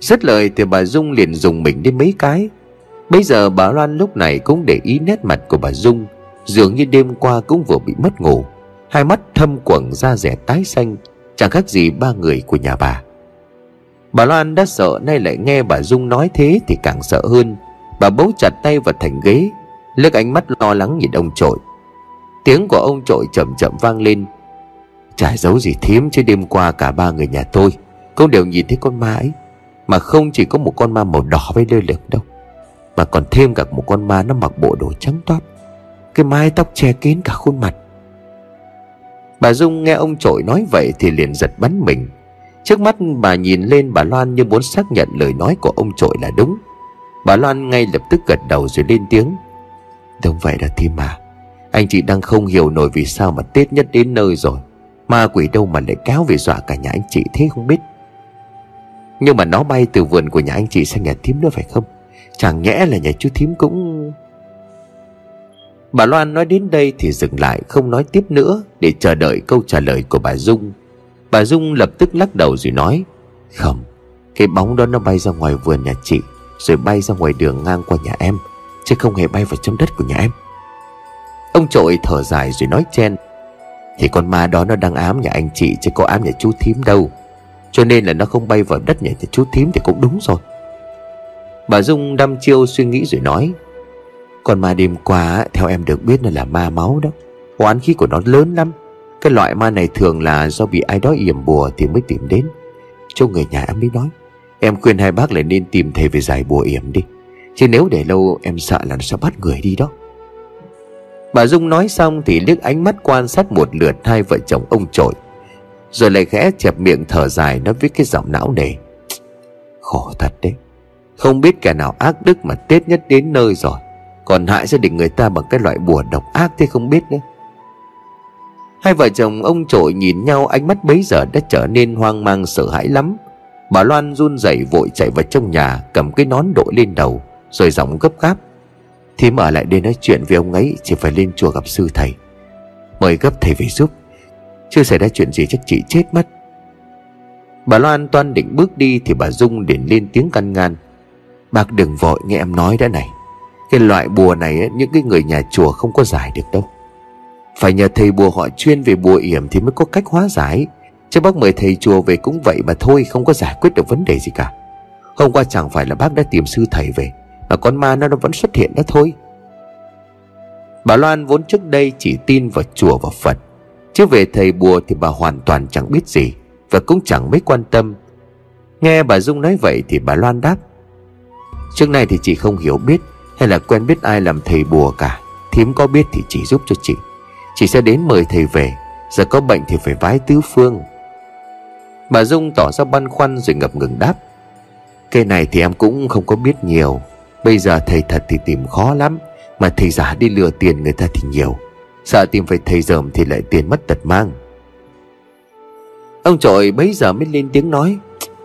Rất lời thì bà Dung liền dùng mình đi mấy cái. Bây giờ bà Loan lúc này cũng để ý nét mặt của bà Dung, Dường như đêm qua cũng vừa bị mất ngủ. Hai mắt thâm quầng da rẻ tái xanh, Chẳng khác gì ba người của nhà bà. Bà Loan đã sợ nay lại nghe bà Dung nói thế thì càng sợ hơn. Bà bấu chặt tay vào thành ghế Lướt ánh mắt lo lắng nhìn ông trội Tiếng của ông trội chậm chậm vang lên. Chả giấu gì thím chứ đêm qua cả ba người nhà tôi, Cũng đều nhìn thấy con ma ấy, Mà không chỉ có một con ma màu đỏ với lơ lửng đâu, Mà còn thêm cả một con ma nó mặc bộ đồ trắng toát, Cái mái tóc che kín cả khuôn mặt. Bà Dung nghe ông trội nói vậy thì liền giật bắn mình. Trước mắt bà nhìn lên, bà Loan như muốn xác nhận lời nói của ông trội là đúng. Bà Loan ngay lập tức gật đầu rồi lên tiếng. Đúng vậy đó thím mà anh chị đang không hiểu nổi vì sao mà Tết nhất đến nơi rồi. Ma quỷ đâu mà lại kéo về dọa cả nhà anh chị thế không biết. Nhưng mà nó bay từ vườn của nhà anh chị sang nhà thím nữa phải không? Chẳng nhẽ là nhà chú thím cũng Bà Loan nói đến đây thì dừng lại, không nói tiếp nữa, Để chờ đợi câu trả lời của bà Dung. Bà Dung lập tức lắc đầu rồi nói, Không, Cái bóng đó nó bay ra ngoài vườn nhà chị, Rồi bay ra ngoài đường ngang qua nhà em, Chứ không hề bay vào trong đất của nhà em. Ông trội thở dài rồi nói chen. Thì con ma đó nó đang ám nhà anh chị Chứ có ám nhà chú thím đâu. Cho nên là nó không bay vào đất nhà chú thím thì cũng đúng rồi. Bà Dung đăm chiêu suy nghĩ rồi nói. Con ma đêm qua theo em được biết là, là ma máu đó. Oán khí của nó lớn lắm. Cái loại ma này thường là do bị ai đó yểm bùa thì mới tìm đến. Cho người nhà em mới nói. Em khuyên hai bác là nên tìm thầy về giải bùa yểm đi. Chứ nếu để lâu em sợ là nó sẽ bắt người đi đó. Bà Dung nói xong thì liếc ánh mắt quan sát một lượt hai vợ chồng ông trội, Rồi lại khẽ chẹp miệng thở dài nói với cái giọng não nề, Khổ thật đấy, Không biết kẻ nào ác đức mà Tết nhất đến nơi rồi, Còn hại gia đình người ta bằng cái loại bùa độc ác thế không biết nữa. Hai vợ chồng ông trội nhìn nhau, ánh mắt bấy giờ đã trở nên hoang mang sợ hãi lắm. Bà Loan run rẩy vội chạy vào trong nhà, cầm cái nón đội lên đầu, Rồi giọng gấp gáp Thím ở lại đây nói chuyện với ông ấy Chỉ phải lên chùa gặp sư thầy. Mời gấp thầy về giúp. Chưa xảy ra chuyện gì chắc chị chết mất. Bà Loan toan định bước đi Thì bà Dung liền lên tiếng căn ngăn. Bác đừng vội, nghe em nói đã này. Cái loại bùa này Những cái người nhà chùa không có giải được đâu. Phải nhờ thầy bùa họ chuyên về bùa yểm Thì mới có cách hóa giải. Chứ bác mời thầy chùa về cũng vậy mà thôi, Không có giải quyết được vấn đề gì cả. Hôm qua chẳng phải là bác đã tìm sư thầy về mà con ma nó vẫn xuất hiện đó thôi. Bà Loan vốn trước đây chỉ tin vào chùa và Phật. Chứ về thầy bùa thì bà hoàn toàn chẳng biết gì Và cũng chẳng mấy quan tâm. Nghe bà Dung nói vậy thì bà Loan đáp, Trước nay thì chị không hiểu biết Hay là quen biết ai làm thầy bùa cả. Thím có biết thì chỉ giúp cho chị. Chị sẽ đến mời thầy về. Giờ có bệnh thì phải vái tứ phương. Bà Dung tỏ ra băn khoăn rồi ngập ngừng đáp cây này thì em cũng không có biết nhiều. Bây giờ thầy thật thì tìm khó lắm Mà thầy giả đi lừa tiền người ta thì nhiều. Sợ tìm phải thầy dởm thì lại tiền mất tật mang. Ông trội bấy giờ mới lên tiếng nói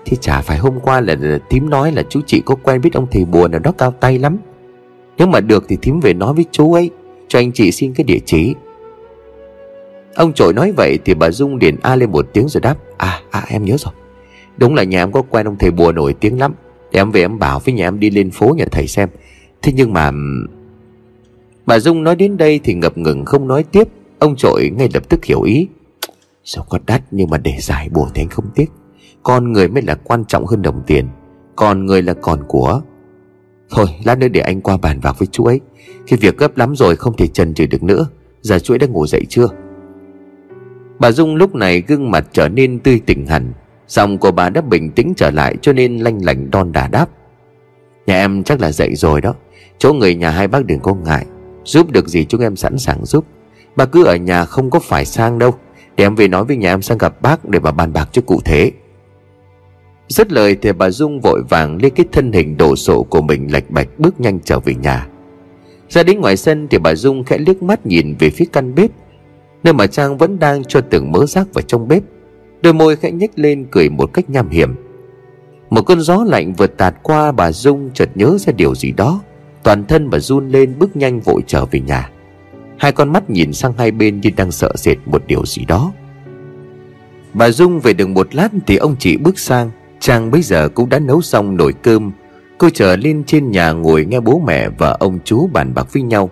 Thì chả phải hôm qua là, là thím nói là chú chị có quen biết ông thầy bùa nào đó cao tay lắm. Nếu mà được thì thím về nói với chú ấy Cho anh chị xin cái địa chỉ. Ông trội nói vậy thì bà Dung liền a lên một tiếng rồi đáp À à em nhớ rồi. Đúng là nhà em có quen ông thầy bùa nổi tiếng lắm em về em bảo với nhà em đi lên phố nhà thầy xem. Thế nhưng mà Bà Dung nói đến đây thì ngập ngừng không nói tiếp. Ông trội ngay lập tức hiểu ý. Sao có đắt nhưng mà để giải bùa thì anh không tiếc. Con người mới là quan trọng hơn đồng tiền. Còn người là còn của. Thôi, lát nữa để anh qua bàn bạc với chú ấy. Khi việc gấp lắm rồi không thể trần trừ được nữa. Giờ chú ấy đã ngủ dậy chưa? Bà Dung lúc này gương mặt trở nên tươi tỉnh hẳn. Xong cô bà đã bình tĩnh trở lại cho nên lanh lảnh đon đà đáp. Nhà em chắc là dậy rồi đó. Chỗ người nhà hai bác đừng có ngại. Giúp được gì chúng em sẵn sàng giúp. Bà cứ ở nhà không có phải sang đâu. Để em về nói với nhà em sang gặp bác Để bà bàn bạc cho cụ thể. Dứt lời thì bà Dung vội vàng Lấy cái thân hình đổ sộ của mình lạch bạch Bước nhanh trở về nhà. Ra đến ngoài sân thì bà Dung khẽ liếc mắt nhìn về phía căn bếp, Nơi mà Trang vẫn đang cho từng mớ rác vào trong bếp. Đôi môi khẽ nhếch lên cười một cách nham hiểm. Một cơn gió lạnh vừa tạt qua bà Dung chợt nhớ ra điều gì đó. Toàn thân bà run lên bước nhanh vội trở về nhà. Hai con mắt nhìn sang hai bên như đang sợ sệt một điều gì đó. Bà Dung về được một lát thì ông chị bước sang. Trang bây giờ cũng đã nấu xong nồi cơm. Cô trở lên trên nhà ngồi nghe bố mẹ và ông chú bàn bạc với nhau.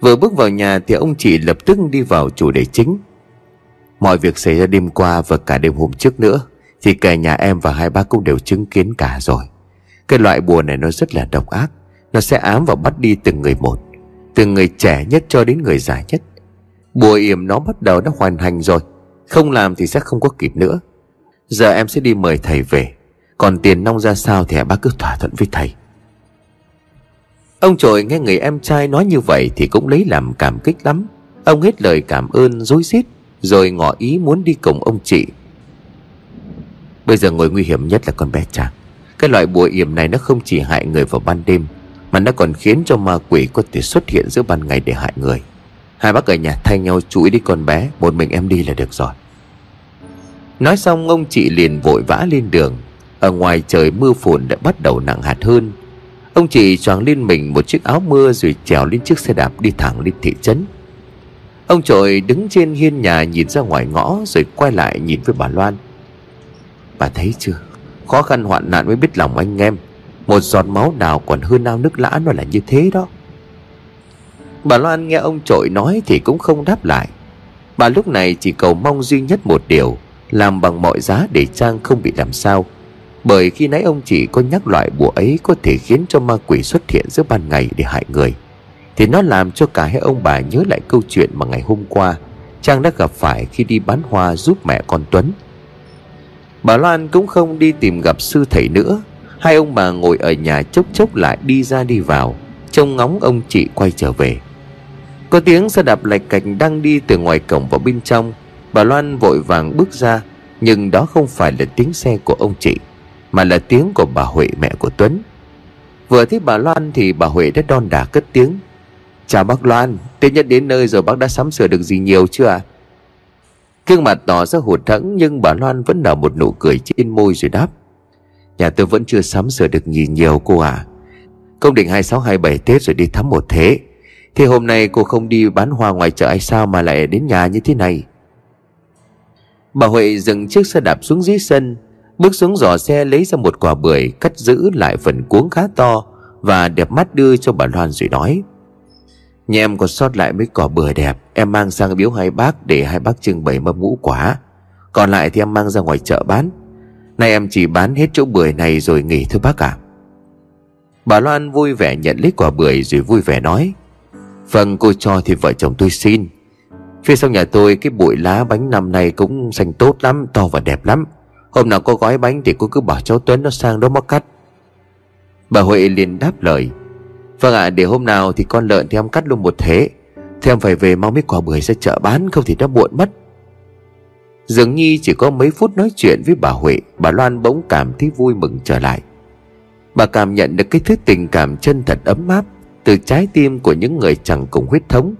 Vừa bước vào nhà thì ông chị lập tức đi vào chủ đề chính. Mọi việc xảy ra đêm qua và cả đêm hôm trước nữa, Thì cả nhà em và hai bác cũng đều chứng kiến cả rồi. Cái loại bùa này nó rất là độc ác, Nó sẽ ám và bắt đi từng người một, Từ người trẻ nhất cho đến người già nhất. Bùa yểm nó bắt đầu đã hoàn thành rồi, Không làm thì sẽ không có kịp nữa. Giờ em sẽ đi mời thầy về, Còn tiền nong ra sao thì bác cứ thỏa thuận với thầy. Ông trội nghe người em trai nói như vậy Thì cũng lấy làm cảm kích lắm. Ông hết lời cảm ơn, dối rít. Rồi ngỏ ý muốn đi cùng ông chị. Bây giờ ngồi nguy hiểm nhất là con bé Trang Cái loại bùa yểm này nó không chỉ hại người vào ban đêm, Mà nó còn khiến cho ma quỷ có thể xuất hiện giữa ban ngày để hại người. Hai bác ở nhà thay nhau chú ý đi con bé, Một mình em đi là được rồi. Nói xong, ông chị liền vội vã lên đường. Ở ngoài trời mưa phùn đã bắt đầu nặng hạt hơn. Ông chị choàng lên mình một chiếc áo mưa Rồi trèo lên chiếc xe đạp đi thẳng lên thị trấn. Ông trội đứng trên hiên nhà nhìn ra ngoài ngõ Rồi quay lại nhìn với bà Loan. Bà thấy chưa? Khó khăn hoạn nạn mới biết lòng anh em. Một giọt máu nào còn hơn ao nước lã nó là như thế đó. Bà Loan nghe ông trội nói thì cũng không đáp lại. Bà lúc này chỉ cầu mong duy nhất một điều, Làm bằng mọi giá để Trang không bị làm sao. Bởi khi nãy ông chỉ có nhắc loại bùa ấy Có thể khiến cho ma quỷ xuất hiện giữa ban ngày để hại người. Thì nó làm cho cả hai ông bà nhớ lại câu chuyện mà ngày hôm qua Trang đã gặp phải khi đi bán hoa giúp mẹ con Tuấn. Bà Loan cũng không đi tìm gặp sư thầy nữa. Hai ông bà ngồi ở nhà chốc chốc lại đi ra đi vào. Trông ngóng ông chị quay trở về. Có tiếng xe đạp lạch cạch đang đi từ ngoài cổng vào bên trong. Bà Loan vội vàng bước ra, Nhưng đó không phải là tiếng xe của ông chị, Mà là tiếng của bà Huệ mẹ của Tuấn. Vừa thấy bà Loan thì bà Huệ đã đon đả cất tiếng. Chào bác Loan, Tết nhất đến nơi rồi bác đã sắm sửa được gì nhiều chưa ạ? À? Gương mặt tỏ ra hụt thẫn, Nhưng bà Loan vẫn nở một nụ cười trên môi rồi đáp. Nhà tôi vẫn chưa sắm sửa được gì nhiều, cô à Công định 2627 Tết rồi đi thăm một thế. Thì hôm nay cô không đi bán hoa ngoài chợ hay sao Mà lại đến nhà như thế này? Bà Huệ dừng chiếc xe đạp xuống dưới sân, Bước xuống giỏ xe lấy ra một quả bưởi Cắt giữ lại phần cuống khá to Và đẹp mắt đưa cho bà Loan rồi nói. Nhà em còn sót lại mấy cỏ bưởi đẹp. Em mang sang biếu hai bác Để hai bác trưng bày mâm ngũ quả. Còn lại thì em mang ra ngoài chợ bán. Nay em chỉ bán hết chỗ bưởi này rồi nghỉ thôi bác ạ. À. Bà Loan vui vẻ nhận lấy quả bưởi rồi vui vẻ nói Vâng cô cho thì vợ chồng tôi xin. Phía sau nhà tôi cái bụi lá bánh năm nay cũng xanh tốt lắm, To và đẹp lắm. Hôm nào có gói bánh thì cô cứ bảo cháu Tuấn nó sang đó móc cắt. Bà Huệ liền đáp lời Vâng ạ à, để hôm nào thì con lợn thì em cắt luôn một thế. Thì em phải về mau mấy quả bưởi ra chợ bán Không thì đã muộn mất. Dường như chỉ có mấy phút nói chuyện với bà Huệ Bà Loan bỗng cảm thấy vui mừng trở lại. Bà cảm nhận được cái thứ tình cảm chân thật ấm áp Từ trái tim của những người chẳng cùng huyết thống.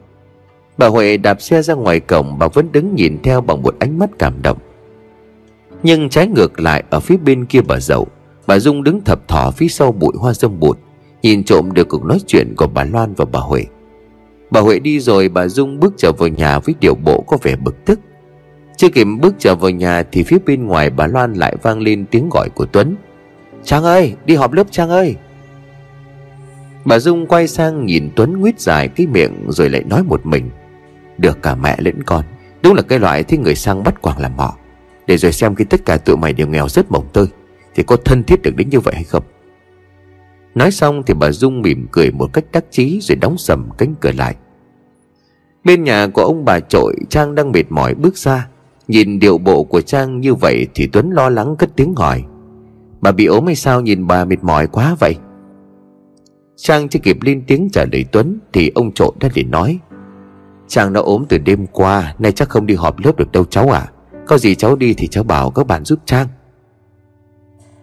Bà Huệ đạp xe ra ngoài cổng Bà vẫn đứng nhìn theo bằng một ánh mắt cảm động. Nhưng trái ngược lại ở phía bên kia bà dậu Bà Dung đứng thập thỏ phía sau bụi hoa dâm bụt. Nhìn trộm được cuộc nói chuyện của bà Loan và bà Huệ. Bà Huệ đi rồi bà Dung bước trở vào nhà với điều bộ có vẻ bực tức. Chưa kịp bước trở vào nhà thì phía bên ngoài bà Loan lại vang lên tiếng gọi của Tuấn. Trang ơi, đi họp lớp Trang ơi. Bà Dung quay sang nhìn Tuấn nguyết dài cái miệng rồi lại nói một mình. Được cả mẹ lẫn con, Đúng là cái loại thích người sang bắt quàng làm họ Để rồi xem khi tất cả tụi mày đều nghèo rất mỏng tơi, Thì có thân thiết được đến như vậy hay không? Nói xong thì bà Dung mỉm cười một cách đắc chí Rồi đóng sầm cánh cửa lại. Bên nhà của ông bà trội, Trang đang mệt mỏi bước ra. Nhìn điệu bộ của Trang như vậy Thì Tuấn lo lắng cất tiếng hỏi. Bà bị ốm hay sao nhìn bà mệt mỏi quá vậy? Trang chưa kịp lên tiếng trả lời Tuấn Thì ông trộn đã liền nói. Trang đã ốm từ đêm qua, Nay chắc không đi họp lớp được đâu cháu à Có gì cháu đi thì cháu bảo các bạn giúp Trang.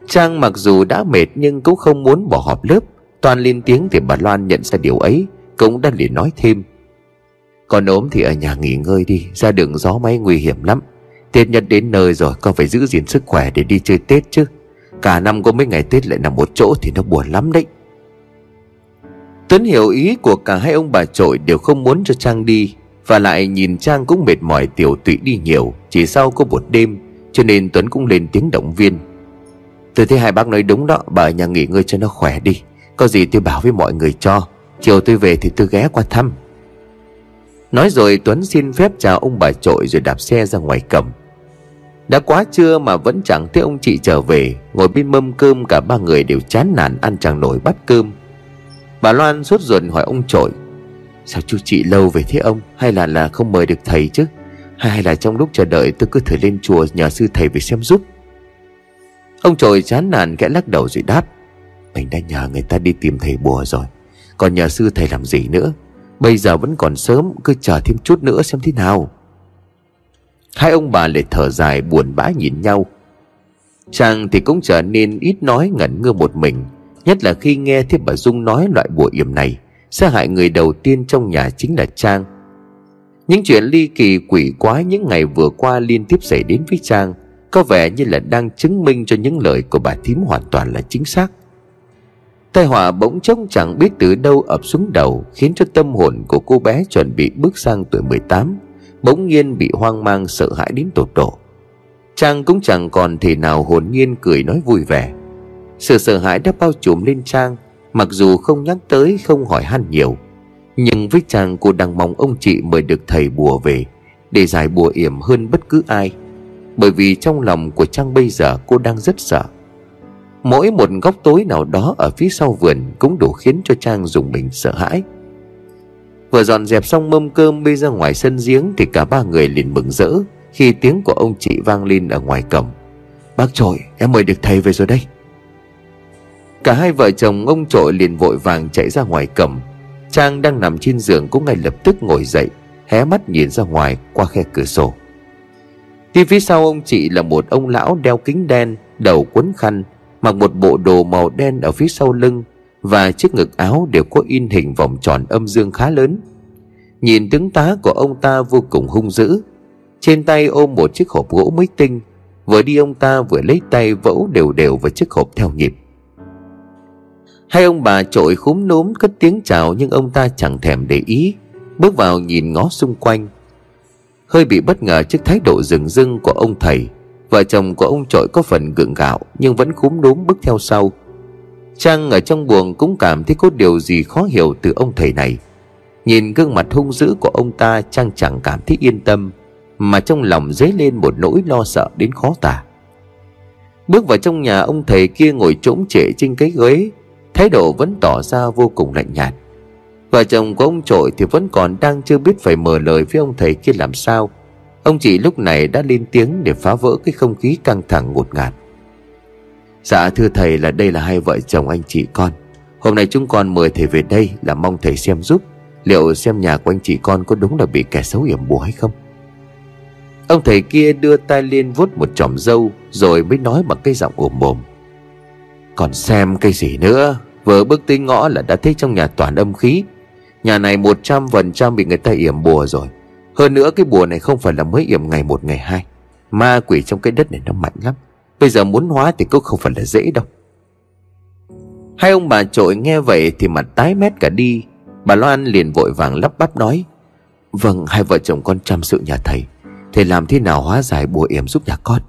Trang mặc dù đã mệt nhưng cũng không muốn bỏ họp lớp. Toàn lên tiếng thì bà Loan nhận ra điều ấy, Cũng đã liền nói thêm. Còn ốm thì ở nhà nghỉ ngơi đi, Ra đường gió máy nguy hiểm lắm. Tết nhất đến nơi rồi, Con phải giữ gìn sức khỏe để đi chơi Tết chứ. Cả năm có mấy ngày Tết lại nằm một chỗ Thì nó buồn lắm đấy. Tuấn hiểu ý của cả hai ông bà trội đều không muốn cho Trang đi, Và lại nhìn Trang cũng mệt mỏi tiểu tụy đi nhiều, Chỉ sau có một đêm, Cho nên Tuấn cũng lên tiếng động viên. Tôi thấy hai bác nói đúng đó, Bà ở nhà nghỉ ngơi cho nó khỏe đi. Có gì tôi bảo với mọi người cho. Chiều tôi về thì tôi ghé qua thăm. Nói rồi Tuấn xin phép chào ông bà trội Rồi đạp xe ra ngoài cầm. Đã quá trưa mà vẫn chẳng thấy ông chị trở về, Ngồi bên mâm cơm cả ba người đều chán nản ăn chẳng nổi bát cơm. Bà Loan sốt ruột hỏi ông trội, Sao chú chị lâu về thế ông? Hay là là không mời được thầy chứ? Hay là trong lúc chờ đợi tôi cứ thử lên chùa Nhờ sư thầy về xem giúp? Ông trội chán nản kẽ lắc đầu rồi đáp. Mình đã nhờ người ta đi tìm thầy bùa rồi. Còn nhà sư thầy làm gì nữa? Bây giờ vẫn còn sớm, Cứ chờ thêm chút nữa xem thế nào. Hai ông bà lại thở dài buồn bã nhìn nhau. Chàng thì cũng trở nên ít nói ngẩn ngơ một mình, Nhất là khi nghe thấy bà Dung nói loại bùa yểm này, Sẽ hại người đầu tiên trong nhà chính là Trang. Những chuyện ly kỳ quỷ quái những ngày vừa qua liên tiếp xảy đến với Trang có vẻ như là đang chứng minh cho những lời của bà thím hoàn toàn là chính xác. Tai họa bỗng chốc chẳng biết từ đâu ập xuống đầu, Khiến cho tâm hồn của cô bé chuẩn bị bước sang tuổi 18 Bỗng nhiên bị hoang mang sợ hãi đến tột độ. Trang cũng chẳng còn thể nào hồn nhiên cười nói vui vẻ. Sự sợ hãi đã bao trùm lên Trang Mặc dù không nhắc tới, không hỏi han nhiều. Nhưng với Trang cô đang mong ông chị mời được thầy bùa về, Để giải bùa yểm hơn bất cứ ai. Bởi vì trong lòng của Trang bây giờ cô đang rất sợ. Mỗi một góc tối nào đó ở phía sau vườn Cũng đủ khiến cho Trang dùng mình sợ hãi. Vừa dọn dẹp xong mâm cơm bê ra ngoài sân giếng Thì cả ba người liền mừng rỡ Khi tiếng của ông chị vang lên ở ngoài cổng. Bác trội, em mời được thầy về rồi đây. Cả hai vợ chồng ông trội liền vội vàng chạy ra ngoài cổng. Trang đang nằm trên giường cũng ngay lập tức ngồi dậy, Hé mắt nhìn ra ngoài qua khe cửa sổ. Đi phía sau ông chị là một ông lão đeo kính đen, Đầu quấn khăn, Mặc một bộ đồ màu đen ở phía sau lưng, Và chiếc ngực áo đều có in hình vòng tròn âm dương khá lớn. Nhìn tướng tá của ông ta vô cùng hung dữ. Trên tay ôm một chiếc hộp gỗ mới tinh, Vừa đi ông ta vừa lấy tay vỗ đều đều vào chiếc hộp theo nhịp. Hai ông bà trội khúm núm cất tiếng chào nhưng ông ta chẳng thèm để ý, Bước vào nhìn ngó xung quanh. Hơi bị bất ngờ trước thái độ rừng rưng của ông thầy. Vợ chồng của ông trội có phần gượng gạo, Nhưng vẫn cúm đốm bước theo sau. Trang ở trong buồng cũng cảm thấy có điều gì khó hiểu từ ông thầy này. Nhìn gương mặt hung dữ của ông ta, Trang chẳng cảm thấy yên tâm, Mà trong lòng dấy lên một nỗi lo sợ đến khó tả. Bước vào trong nhà, ông thầy kia ngồi trỗng trệ trên cái ghế, Thái độ vẫn tỏ ra vô cùng lạnh nhạt. Vợ chồng của ông trội thì vẫn còn đang chưa biết phải mở lời với ông thầy kia làm sao. Ông chị lúc này đã lên tiếng để phá vỡ cái không khí căng thẳng ngột ngạt. Dạ thưa thầy, là đây là hai vợ chồng anh chị con. Hôm nay chúng con mời thầy về đây là mong thầy xem giúp Liệu xem nhà của anh chị con có đúng là bị kẻ xấu yểm bùa hay không. Ông thầy kia đưa tay lên vuốt một chòm dâu Rồi mới nói bằng cái giọng ồm ồm. Còn xem cái gì nữa? Vừa bước tới ngõ là đã thấy trong nhà toàn âm khí. Nhà này một trăm phần trăm bị người ta yểm bùa rồi. Hơn nữa cái bùa này không phải là mới yểm ngày một, ngày hai. Ma quỷ trong cái đất này nó mạnh lắm. Bây giờ muốn hóa thì cũng không phải là dễ đâu. Hai ông bà trội nghe vậy thì mặt tái mét cả đi. Bà Loan liền vội vàng lắp bắp nói Vâng hai vợ chồng con chăm sự nhà thầy. Thầy làm thế nào hóa giải bùa yểm giúp nhà con?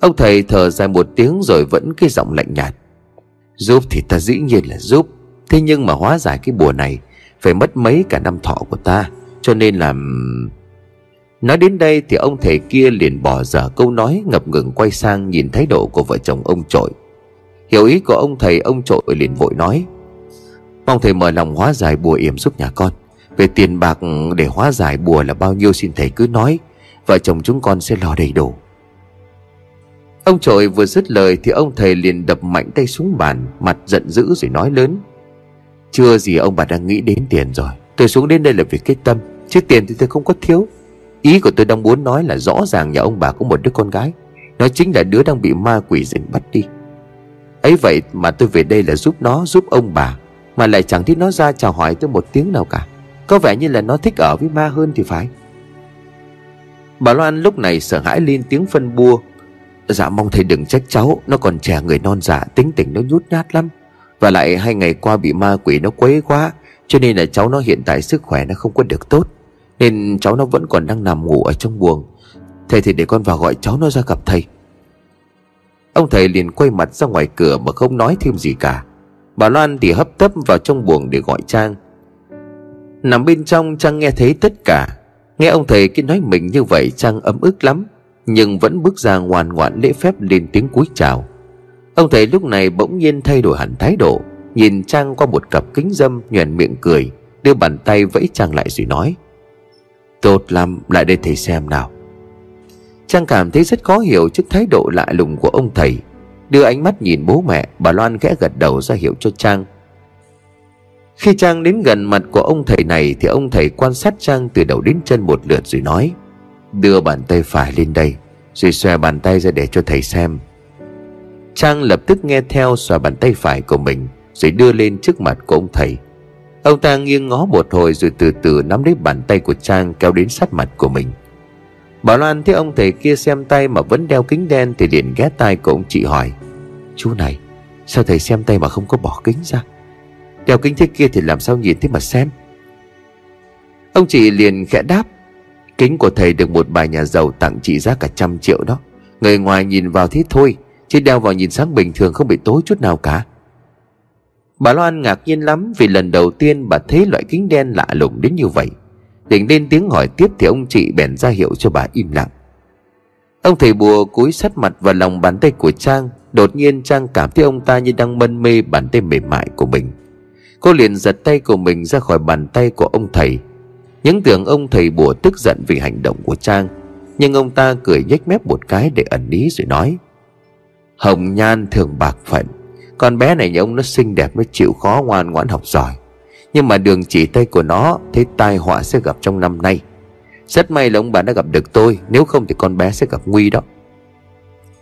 Ông thầy thở dài một tiếng rồi vẫn cái giọng lạnh nhạt, Giúp thì ta dĩ nhiên là giúp. Thế nhưng mà hóa giải cái bùa này, Phải mất mấy cả năm thọ của ta. Cho nên là, Nói đến đây thì ông thầy kia liền bỏ dở câu nói, ngập ngừng quay sang nhìn thái độ của vợ chồng ông trội. Hiểu ý của ông thầy, ông trội liền vội nói, Mong thầy mở lòng hóa giải bùa yểm giúp nhà con. Về tiền bạc, để hóa giải bùa là bao nhiêu xin thầy cứ nói. Vợ chồng chúng con sẽ lo đầy đủ. Ông trội vừa dứt lời thì ông thầy liền đập mạnh tay xuống bàn, Mặt giận dữ rồi nói lớn chưa gì ông bà đang nghĩ đến tiền rồi. Tôi xuống đến đây là vì cái tâm. Chứ tiền thì tôi không có thiếu. Ý của tôi đang muốn nói là rõ ràng nhà ông bà có một đứa con gái. Nó chính là đứa đang bị ma quỷ dình bắt đi. Ấy vậy mà tôi về đây là giúp nó, giúp ông bà, Mà lại chẳng thấy nó ra chào hỏi tôi một tiếng nào cả. Có vẻ như là nó thích ở với ma hơn thì phải. Bà Loan lúc này sợ hãi lên tiếng phân bua. Dạ mong thầy đừng trách cháu, Nó còn trẻ người non dạ tính tình nó nhút nhát lắm. Và lại hai ngày qua bị ma quỷ nó quấy quá, Cho nên là cháu nó hiện tại sức khỏe nó không có được tốt. Nên cháu nó vẫn còn đang nằm ngủ ở trong buồng. Thầy thì để con vào gọi cháu nó ra gặp thầy. Ông thầy liền quay mặt ra ngoài cửa mà không nói thêm gì cả. Bà Loan thì hấp tấp vào trong buồng để gọi Trang. Nằm bên trong, Trang nghe thấy tất cả. Nghe ông thầy kia nói mình như vậy, Trang ấm ức lắm. Nhưng vẫn bước ra ngoan ngoãn lễ phép lên tiếng cúi chào. Ông thầy lúc này bỗng nhiên thay đổi hẳn thái độ, Nhìn Trang qua một cặp kính dâm nhoẻn miệng cười, Đưa bàn tay vẫy Trang lại rồi nói, Tốt lắm, lại đây thầy xem nào. Trang cảm thấy rất khó hiểu trước thái độ lạ lùng của ông thầy, Đưa ánh mắt nhìn bố mẹ, Bà Loan khẽ gật đầu ra hiệu cho Trang. Khi Trang đến gần mặt của ông thầy này Thì ông thầy quan sát Trang từ đầu đến chân một lượt rồi nói, Đưa bàn tay phải lên đây, Rồi xòe bàn tay ra để cho thầy xem. Trang lập tức nghe theo xòa bàn tay phải của mình, Rồi đưa lên trước mặt của ông thầy. Ông ta nghiêng ngó một hồi rồi từ từ nắm lấy bàn tay của Trang kéo đến sát mặt của mình. Bảo Loan thấy ông thầy kia xem tay mà vẫn đeo kính đen Thì liền ghé tai của ông chị hỏi, Chú này, Sao thầy xem tay mà không có bỏ kính ra? Đeo kính thế kia thì làm sao nhìn thế mà xem? Ông chị liền khẽ đáp, Kính của thầy được một bà nhà giàu tặng trị giá cả trăm triệu đó, Người ngoài nhìn vào thế thôi. Chứ đeo vào nhìn sáng bình thường không bị tối chút nào cả. Bà Loan ngạc nhiên lắm Vì lần đầu tiên bà thấy loại kính đen lạ lùng đến như vậy. Định lên tiếng hỏi tiếp thì ông chị bèn ra hiệu cho bà im lặng. Ông thầy bùa cúi sát mặt vào lòng bàn tay của Trang, Đột nhiên Trang cảm thấy ông ta như đang mân mê bàn tay mềm mại của mình. Cô liền giật tay của mình ra khỏi bàn tay của ông thầy. Những tưởng ông thầy bùa tức giận vì hành động của Trang, Nhưng ông ta cười nhếch mép một cái để ẩn ý rồi nói. Hồng nhan thường bạc phận Con bé này nhà ông nó xinh đẹp mới chịu khó ngoan ngoãn học giỏi. Nhưng mà đường chỉ tay của nó Thế tai họa sẽ gặp trong năm nay. Rất may là ông bà đã gặp được tôi, Nếu không thì con bé sẽ gặp nguy đó.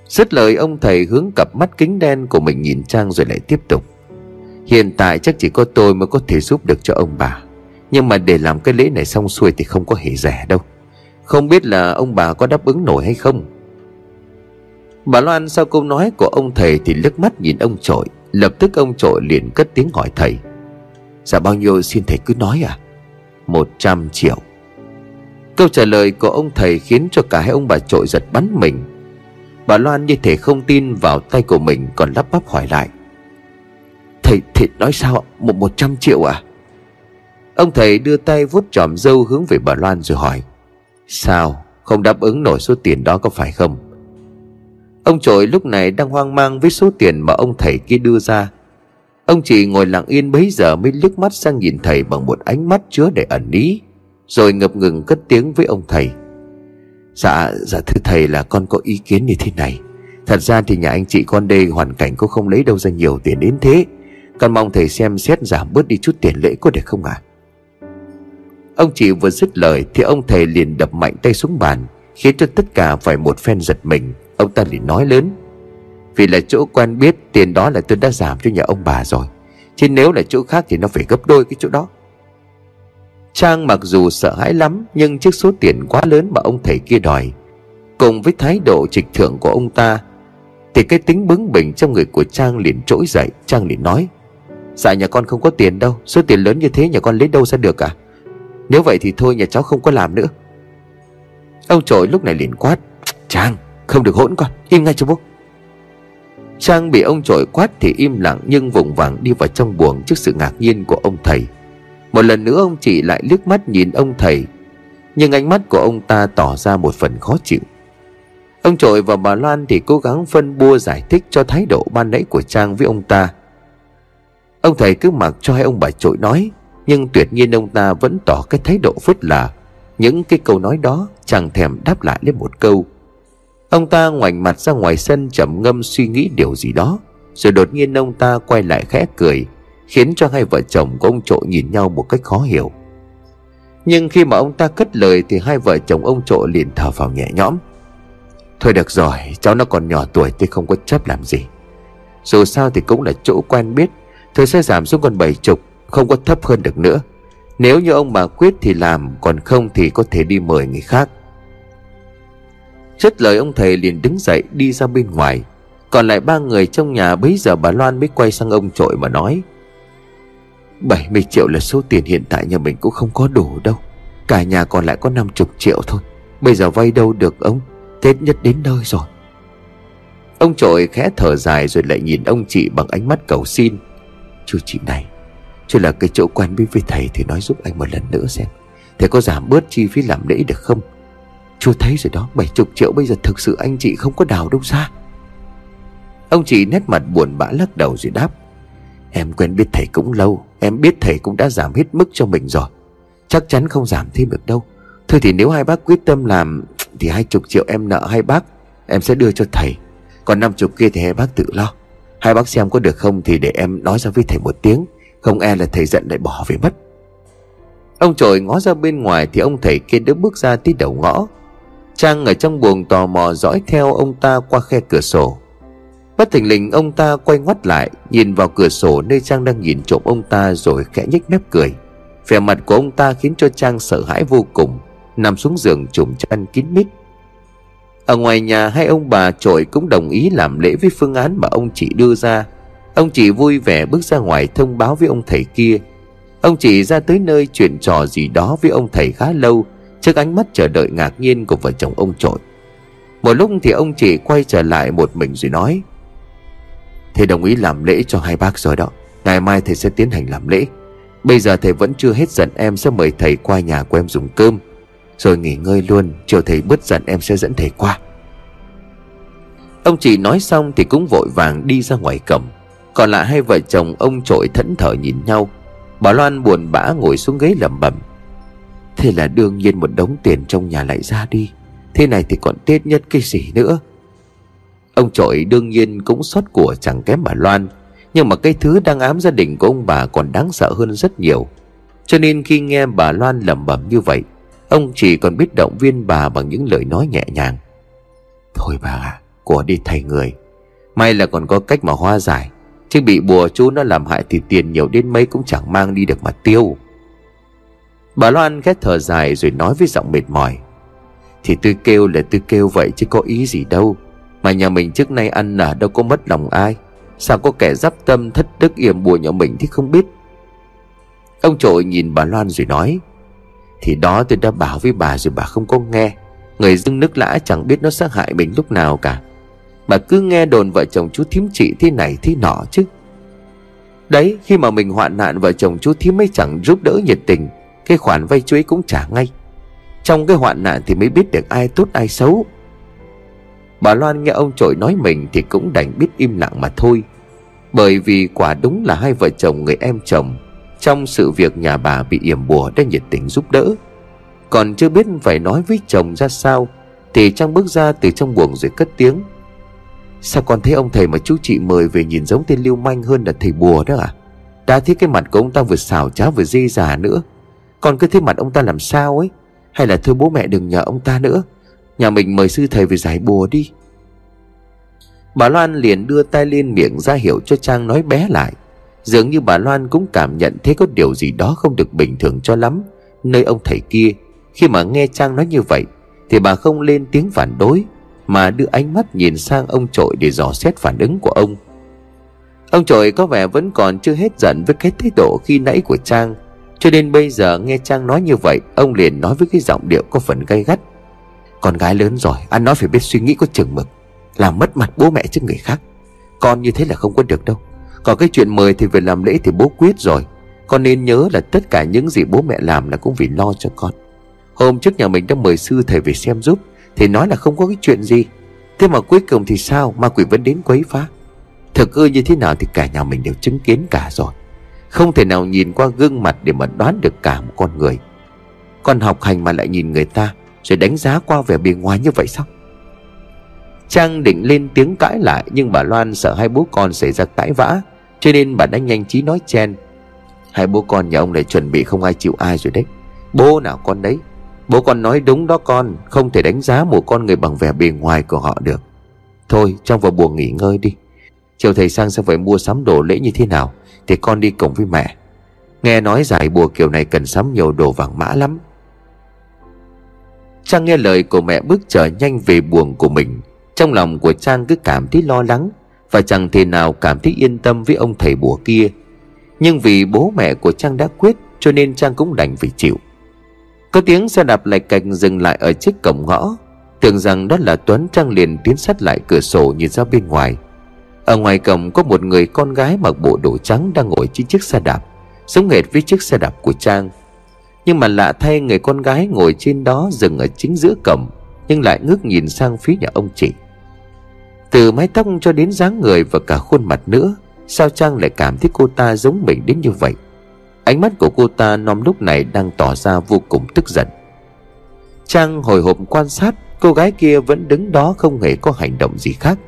Dứt lời, ông thầy hướng cặp mắt kính đen của mình nhìn Trang rồi lại tiếp tục. Hiện tại chắc chỉ có tôi mới có thể giúp được cho ông bà. Nhưng mà để làm cái lễ này xong xuôi thì không có hề rẻ đâu. Không biết là ông bà có đáp ứng nổi hay không. Bà Loan sau câu nói của ông thầy thì lướt mắt nhìn ông trội Lập tức ông trội liền cất tiếng hỏi thầy. Dạ bao nhiêu xin thầy cứ nói à? Một trăm triệu. Câu trả lời của ông thầy khiến cho cả hai ông bà trội giật bắn mình. Bà Loan như thể không tin vào tay của mình còn lắp bắp hỏi lại. Thầy, thầy nói sao Một một trăm triệu à? Ông thầy đưa tay vuốt tròm dâu hướng về bà Loan rồi hỏi. Sao? Không đáp ứng nổi số tiền đó có phải không? Ông trội lúc này đang hoang mang với số tiền mà ông thầy kia đưa ra. Ông chị ngồi lặng yên bấy giờ mới liếc mắt sang nhìn thầy bằng một ánh mắt chứa để ẩn ý Rồi ngập ngừng cất tiếng với ông thầy. Dạ, dạ thưa thầy là con có ý kiến như thế này. Thật ra thì nhà anh chị con đây hoàn cảnh cũng không lấy đâu ra nhiều tiền đến thế. Con mong thầy xem xét giảm bớt đi chút tiền lễ có được không ạ? À? Ông chị vừa dứt lời thì ông thầy liền đập mạnh tay xuống bàn Khiến cho tất cả phải một phen giật mình. Ông ta liền nói lớn, vì là chỗ quen biết, tiền đó là tôi đã giảm cho nhà ông bà rồi. Chứ nếu là chỗ khác thì nó phải gấp đôi cái chỗ đó. Trang mặc dù sợ hãi lắm, Nhưng trước số tiền quá lớn mà ông thầy kia đòi, Cùng với thái độ trịch thượng của ông ta, Thì cái tính bướng bỉnh trong người của Trang liền trỗi dậy. Trang liền nói Dạ nhà con không có tiền đâu, Số tiền lớn như thế nhà con lấy đâu ra được à? Nếu vậy thì thôi, nhà cháu không có làm nữa. Ông trội lúc này liền quát, Trang không được hỗn con, Im ngay cho bố. Trang bị ông trội quát thì im lặng Nhưng vùng vàng đi vào trong buồng Trước sự ngạc nhiên của ông thầy. Một lần nữa ông chị lại liếc mắt nhìn ông thầy, Nhưng ánh mắt của ông ta tỏ ra một phần khó chịu. Ông trội và bà Loan thì cố gắng phân bua giải thích cho thái độ ban nãy của Trang với ông ta. Ông thầy cứ mặc cho hai ông bà trội nói, Nhưng tuyệt nhiên ông ta vẫn tỏ cái thái độ phớt lờ. Những cái câu nói đó chẳng thèm đáp lại lên một câu. Ông ta ngoảnh mặt ra ngoài sân trầm ngâm suy nghĩ điều gì đó, Rồi đột nhiên ông ta quay lại khẽ cười, Khiến cho hai vợ chồng của ông trội nhìn nhau một cách khó hiểu. Nhưng khi mà ông ta cất lời Thì hai vợ chồng ông trội liền thở vào nhẹ nhõm. Thôi được rồi, Cháu nó còn nhỏ tuổi thì không có chấp làm gì. Dù sao thì cũng là chỗ quen biết Thôi sẽ giảm xuống còn bảy chục, Không có thấp hơn được nữa. Nếu như ông bà quyết thì làm, Còn không thì có thể đi mời người khác. Chất lời, ông thầy liền đứng dậy, đi ra bên ngoài. Còn lại ba người trong nhà bấy giờ bà Loan mới quay sang ông trội mà nói 70 triệu là số tiền hiện tại nhà mình cũng không có đủ đâu. Cả nhà còn lại có 50 triệu thôi. Bây giờ vay đâu được ông? Tết nhất đến nơi rồi. Ông trội khẽ thở dài rồi lại nhìn ông chị bằng ánh mắt cầu xin, Chú chị này, Chú là cái chỗ quen biết với thầy thì nói giúp anh một lần nữa xem. Thầy có giảm bớt chi phí làm lễ được không? Chú thấy rồi đó 70 triệu bây giờ thực sự anh chị không có đào đâu ra. Ông chị nét mặt buồn bã lắc đầu rồi đáp, Em quen biết thầy cũng lâu, Em biết thầy cũng đã giảm hết mức cho mình rồi. Chắc chắn không giảm thêm được đâu. Thôi thì nếu hai bác quyết tâm làm, Thì hai chục triệu em nợ hai bác, Em sẽ đưa cho thầy. Còn năm chục kia thì hai bác tự lo. Hai bác xem có được không thì để em nói ra với thầy một tiếng, Không e là thầy giận lại bỏ về mất. Ông trội ngó ra bên ngoài Thì ông thầy kia đã bước ra tí đầu ngõ. Trang ở trong buồng tò mò dõi theo ông ta qua khe cửa sổ. Bất thình lình, ông ta quay ngoắt lại, Nhìn vào cửa sổ nơi Trang đang nhìn trộm ông ta Rồi khẽ nhếch mép cười. Vẻ mặt của ông ta khiến cho Trang sợ hãi vô cùng, Nằm xuống giường trùm chăn kín mít. Ở ngoài nhà, hai ông bà trội cũng đồng ý làm lễ với phương án mà ông chị đưa ra. Ông chị vui vẻ bước ra ngoài thông báo với ông thầy kia. Ông chị ra tới nơi chuyện trò gì đó với ông thầy khá lâu Trước ánh mắt chờ đợi ngạc nhiên của vợ chồng ông trội, Một lúc thì ông chị quay trở lại một mình rồi nói, Thầy đồng ý làm lễ cho hai bác rồi đó, Ngày mai thầy sẽ tiến hành làm lễ. Bây giờ thầy vẫn chưa hết giận em sẽ mời thầy qua nhà của em dùng cơm, Rồi nghỉ ngơi luôn, Chiều thầy bớt giận em sẽ dẫn thầy qua. Ông chị nói xong thì cũng vội vàng đi ra ngoài cổng. Còn lại hai vợ chồng ông trội thẫn thờ nhìn nhau. Bà Loan buồn bã ngồi xuống ghế lẩm bẩm. Thế là đương nhiên một đống tiền trong nhà lại ra đi. Thế này thì còn tết nhất cái gì nữa? Ông trội đương nhiên cũng xót của chẳng kém bà Loan. Nhưng mà cái thứ đang ám gia đình của ông bà còn đáng sợ hơn rất nhiều. Cho nên khi nghe bà Loan lẩm bẩm như vậy Ông chỉ còn biết động viên bà bằng những lời nói nhẹ nhàng. Thôi bà à, của đi thay người. May là còn có cách mà hoa giải. Chứ bị bùa chú nó làm hại thì tiền nhiều đến mấy cũng chẳng mang đi được mà tiêu. Bà Loan ghét thở dài rồi nói với giọng mệt mỏi. Thì tôi kêu là tôi kêu vậy chứ có ý gì đâu. Mà nhà mình trước nay ăn nở đâu có mất lòng ai. Sao có kẻ giáp tâm thất đức yểm bùa nhà mình thì không biết? Ông trội nhìn bà Loan rồi nói. Thì đó tôi đã bảo với bà rồi bà không có nghe. Người dưng nước lã chẳng biết nó sát hại mình lúc nào cả. Bà cứ nghe đồn vợ chồng chú thím chị thế này thế nọ chứ. Đấy, khi mà mình hoạn nạn vợ chồng chú thím ấy chẳng giúp đỡ nhiệt tình cái khoản vay chuối cũng trả ngay. Trong cái hoạn nạn thì mới biết được ai tốt ai xấu. Bà Loan nghe ông trội nói mình Thì cũng đành biết im lặng mà thôi. Bởi vì quả đúng là hai vợ chồng người em chồng, Trong sự việc nhà bà bị yểm bùa đã nhiệt tình giúp đỡ. Còn chưa biết phải nói với chồng ra sao, Thì Trang bước ra từ trong buồng rồi cất tiếng. Sao con thấy ông thầy mà chú chị mời về nhìn giống tên lưu manh hơn là thầy bùa đó à? Đã thấy cái mặt của ông ta vừa xào cháo vừa dê già nữa con cứ thấy mặt ông ta làm sao ấy? Hay là thưa bố mẹ đừng nhờ ông ta nữa? Nhà mình mời sư thầy về giải bùa đi. Bà Loan liền đưa tay lên miệng ra hiệu cho Trang nói bé lại. Dường như bà Loan cũng cảm nhận thấy có điều gì đó không được bình thường cho lắm, Nơi ông thầy kia. Khi mà nghe Trang nói như vậy, Thì bà không lên tiếng phản đối, Mà đưa ánh mắt nhìn sang ông trội để dò xét phản ứng của ông. Ông trội có vẻ vẫn còn chưa hết giận với cái thái độ khi nãy của Trang. Cho nên bây giờ nghe Trang nói như vậy, Ông liền nói với cái giọng điệu có phần gay gắt. Con gái lớn rồi Ăn nói phải biết suy nghĩ có chừng mực, Làm mất mặt bố mẹ trước người khác. Con như thế là không có được đâu. Còn cái chuyện mời thì về làm lễ thì bố quyết rồi. Con nên nhớ là tất cả những gì bố mẹ làm là cũng vì lo cho con. Hôm trước nhà mình đã mời sư thầy về xem giúp, Thì nói là không có cái chuyện gì. Thế mà cuối cùng thì sao Ma quỷ vẫn đến quấy phá? Thực ư như thế nào thì cả nhà mình đều chứng kiến cả rồi. Không thể nào nhìn qua gương mặt để mà đoán được cả một con người. Con học hành mà lại nhìn người ta Rồi đánh giá qua vẻ bề ngoài như vậy sao? Trang định lên tiếng cãi lại, Nhưng bà Loan sợ hai bố con xảy ra cãi vã, Cho nên bà đã nhanh trí nói chen. Hai bố con nhà ông này chuẩn bị không ai chịu ai rồi đấy. Bố nào con đấy? Bố con nói đúng đó con, Không thể đánh giá một con người bằng vẻ bề ngoài của họ được. Thôi trong vào buồng nghỉ ngơi đi. Chiều thầy sang sẽ phải mua sắm đồ lễ như thế nào? Thì con đi cùng với mẹ. Nghe nói giải bùa kiểu này cần sắm nhiều đồ vàng mã lắm. Trang nghe lời của mẹ bước trở nhanh về buồng của mình. Trong lòng của Trang cứ cảm thấy lo lắng, Và chẳng thể nào cảm thấy yên tâm với ông thầy bùa kia. Nhưng vì bố mẹ của Trang đã quyết, Cho nên Trang cũng đành phải chịu. Có tiếng xe đạp lạch cạch dừng lại ở chiếc cổng ngõ. Tưởng rằng đó là Tuấn Trang liền tiến sát lại cửa sổ nhìn ra bên ngoài ở ngoài cổng có một người con gái mặc bộ đồ trắng đang ngồi trên chiếc xe đạp Giống hệt với chiếc xe đạp của Trang. Nhưng mà lạ thay người con gái ngồi trên đó dừng ở chính giữa cổng, Nhưng lại ngước nhìn sang phía nhà ông chị. Từ mái tóc cho đến dáng người và cả khuôn mặt nữa, Sao Trang lại cảm thấy cô ta giống mình đến như vậy? Ánh mắt của cô ta nom lúc này đang tỏ ra vô cùng tức giận. Trang hồi hộp quan sát, Cô gái kia vẫn đứng đó không hề có hành động gì khác.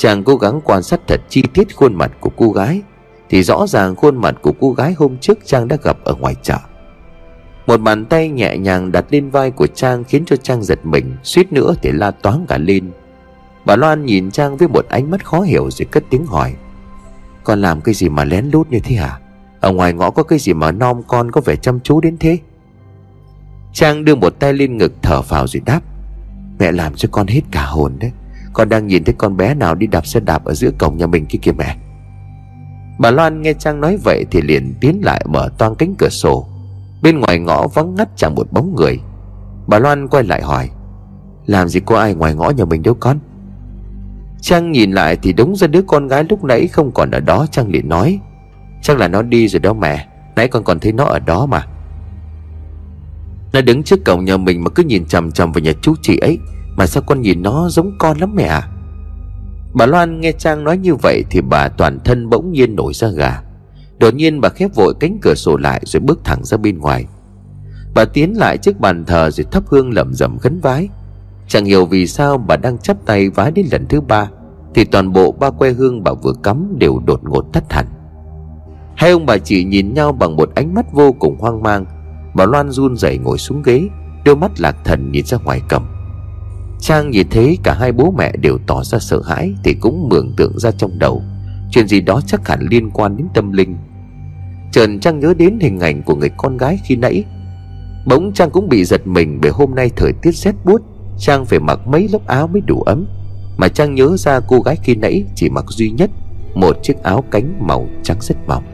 Chàng cố gắng quan sát thật chi tiết khuôn mặt của cô gái, Thì rõ ràng khuôn mặt của cô gái hôm trước Trang đã gặp ở ngoài chợ. Một bàn tay nhẹ nhàng đặt lên vai của Trang Khiến cho Trang giật mình, Suýt nữa thì la toáng cả lên. Bà Loan nhìn Trang với một ánh mắt khó hiểu Rồi cất tiếng hỏi, Con làm cái gì mà lén lút như thế hả? Ở ngoài ngõ có cái gì mà nom con có vẻ chăm chú đến thế? Trang đưa một tay lên ngực thở phào rồi đáp, Mẹ làm cho con hết cả hồn đấy con đang nhìn thấy con bé nào đi đạp xe đạp Ở giữa cổng nhà mình kia kìa mẹ. Bà Loan nghe Trang nói vậy Thì liền tiến lại mở toang cánh cửa sổ. Bên ngoài ngõ vắng ngắt chẳng một bóng người. Bà Loan quay lại hỏi, Làm gì có ai ngoài ngõ nhà mình đâu con? Trang nhìn lại thì đúng ra đứa con gái lúc nãy không còn ở đó, Trang liền nói, Chắc là nó đi rồi đó mẹ, Nãy con còn thấy nó ở đó mà. Nó đứng trước cổng nhà mình mà cứ nhìn chằm chằm vào nhà chú chị ấy mà sao con nhìn nó giống con lắm mẹ à? Bà Loan nghe Trang nói như vậy Thì bà toàn thân bỗng nhiên nổi ra gà. Đột nhiên bà khép vội cánh cửa sổ lại Rồi bước thẳng ra bên ngoài. Bà tiến lại trước bàn thờ Rồi thắp hương lẩm rẩm khấn vái. Chẳng hiểu vì sao bà đang chắp tay vái đến lần thứ ba, Thì toàn bộ ba que hương bà vừa cắm Đều đột ngột tắt hẳn. Hai ông bà chị nhìn nhau bằng một ánh mắt vô cùng hoang mang. Bà Loan run rẩy ngồi xuống ghế, Đôi mắt lạc thần nhìn ra ngoài cầm. Trang nhìn thấy cả hai bố mẹ đều tỏ ra sợ hãi Thì cũng mường tượng ra trong đầu. Chuyện gì đó chắc hẳn liên quan đến tâm linh. Trần Trang nhớ đến hình ảnh của người con gái khi nãy. Bỗng Trang cũng bị giật mình Bởi hôm nay thời tiết rét buốt, Trang phải mặc mấy lớp áo mới đủ ấm. Mà Trang nhớ ra cô gái khi nãy Chỉ mặc duy nhất Một chiếc áo cánh màu trắng rất mỏng.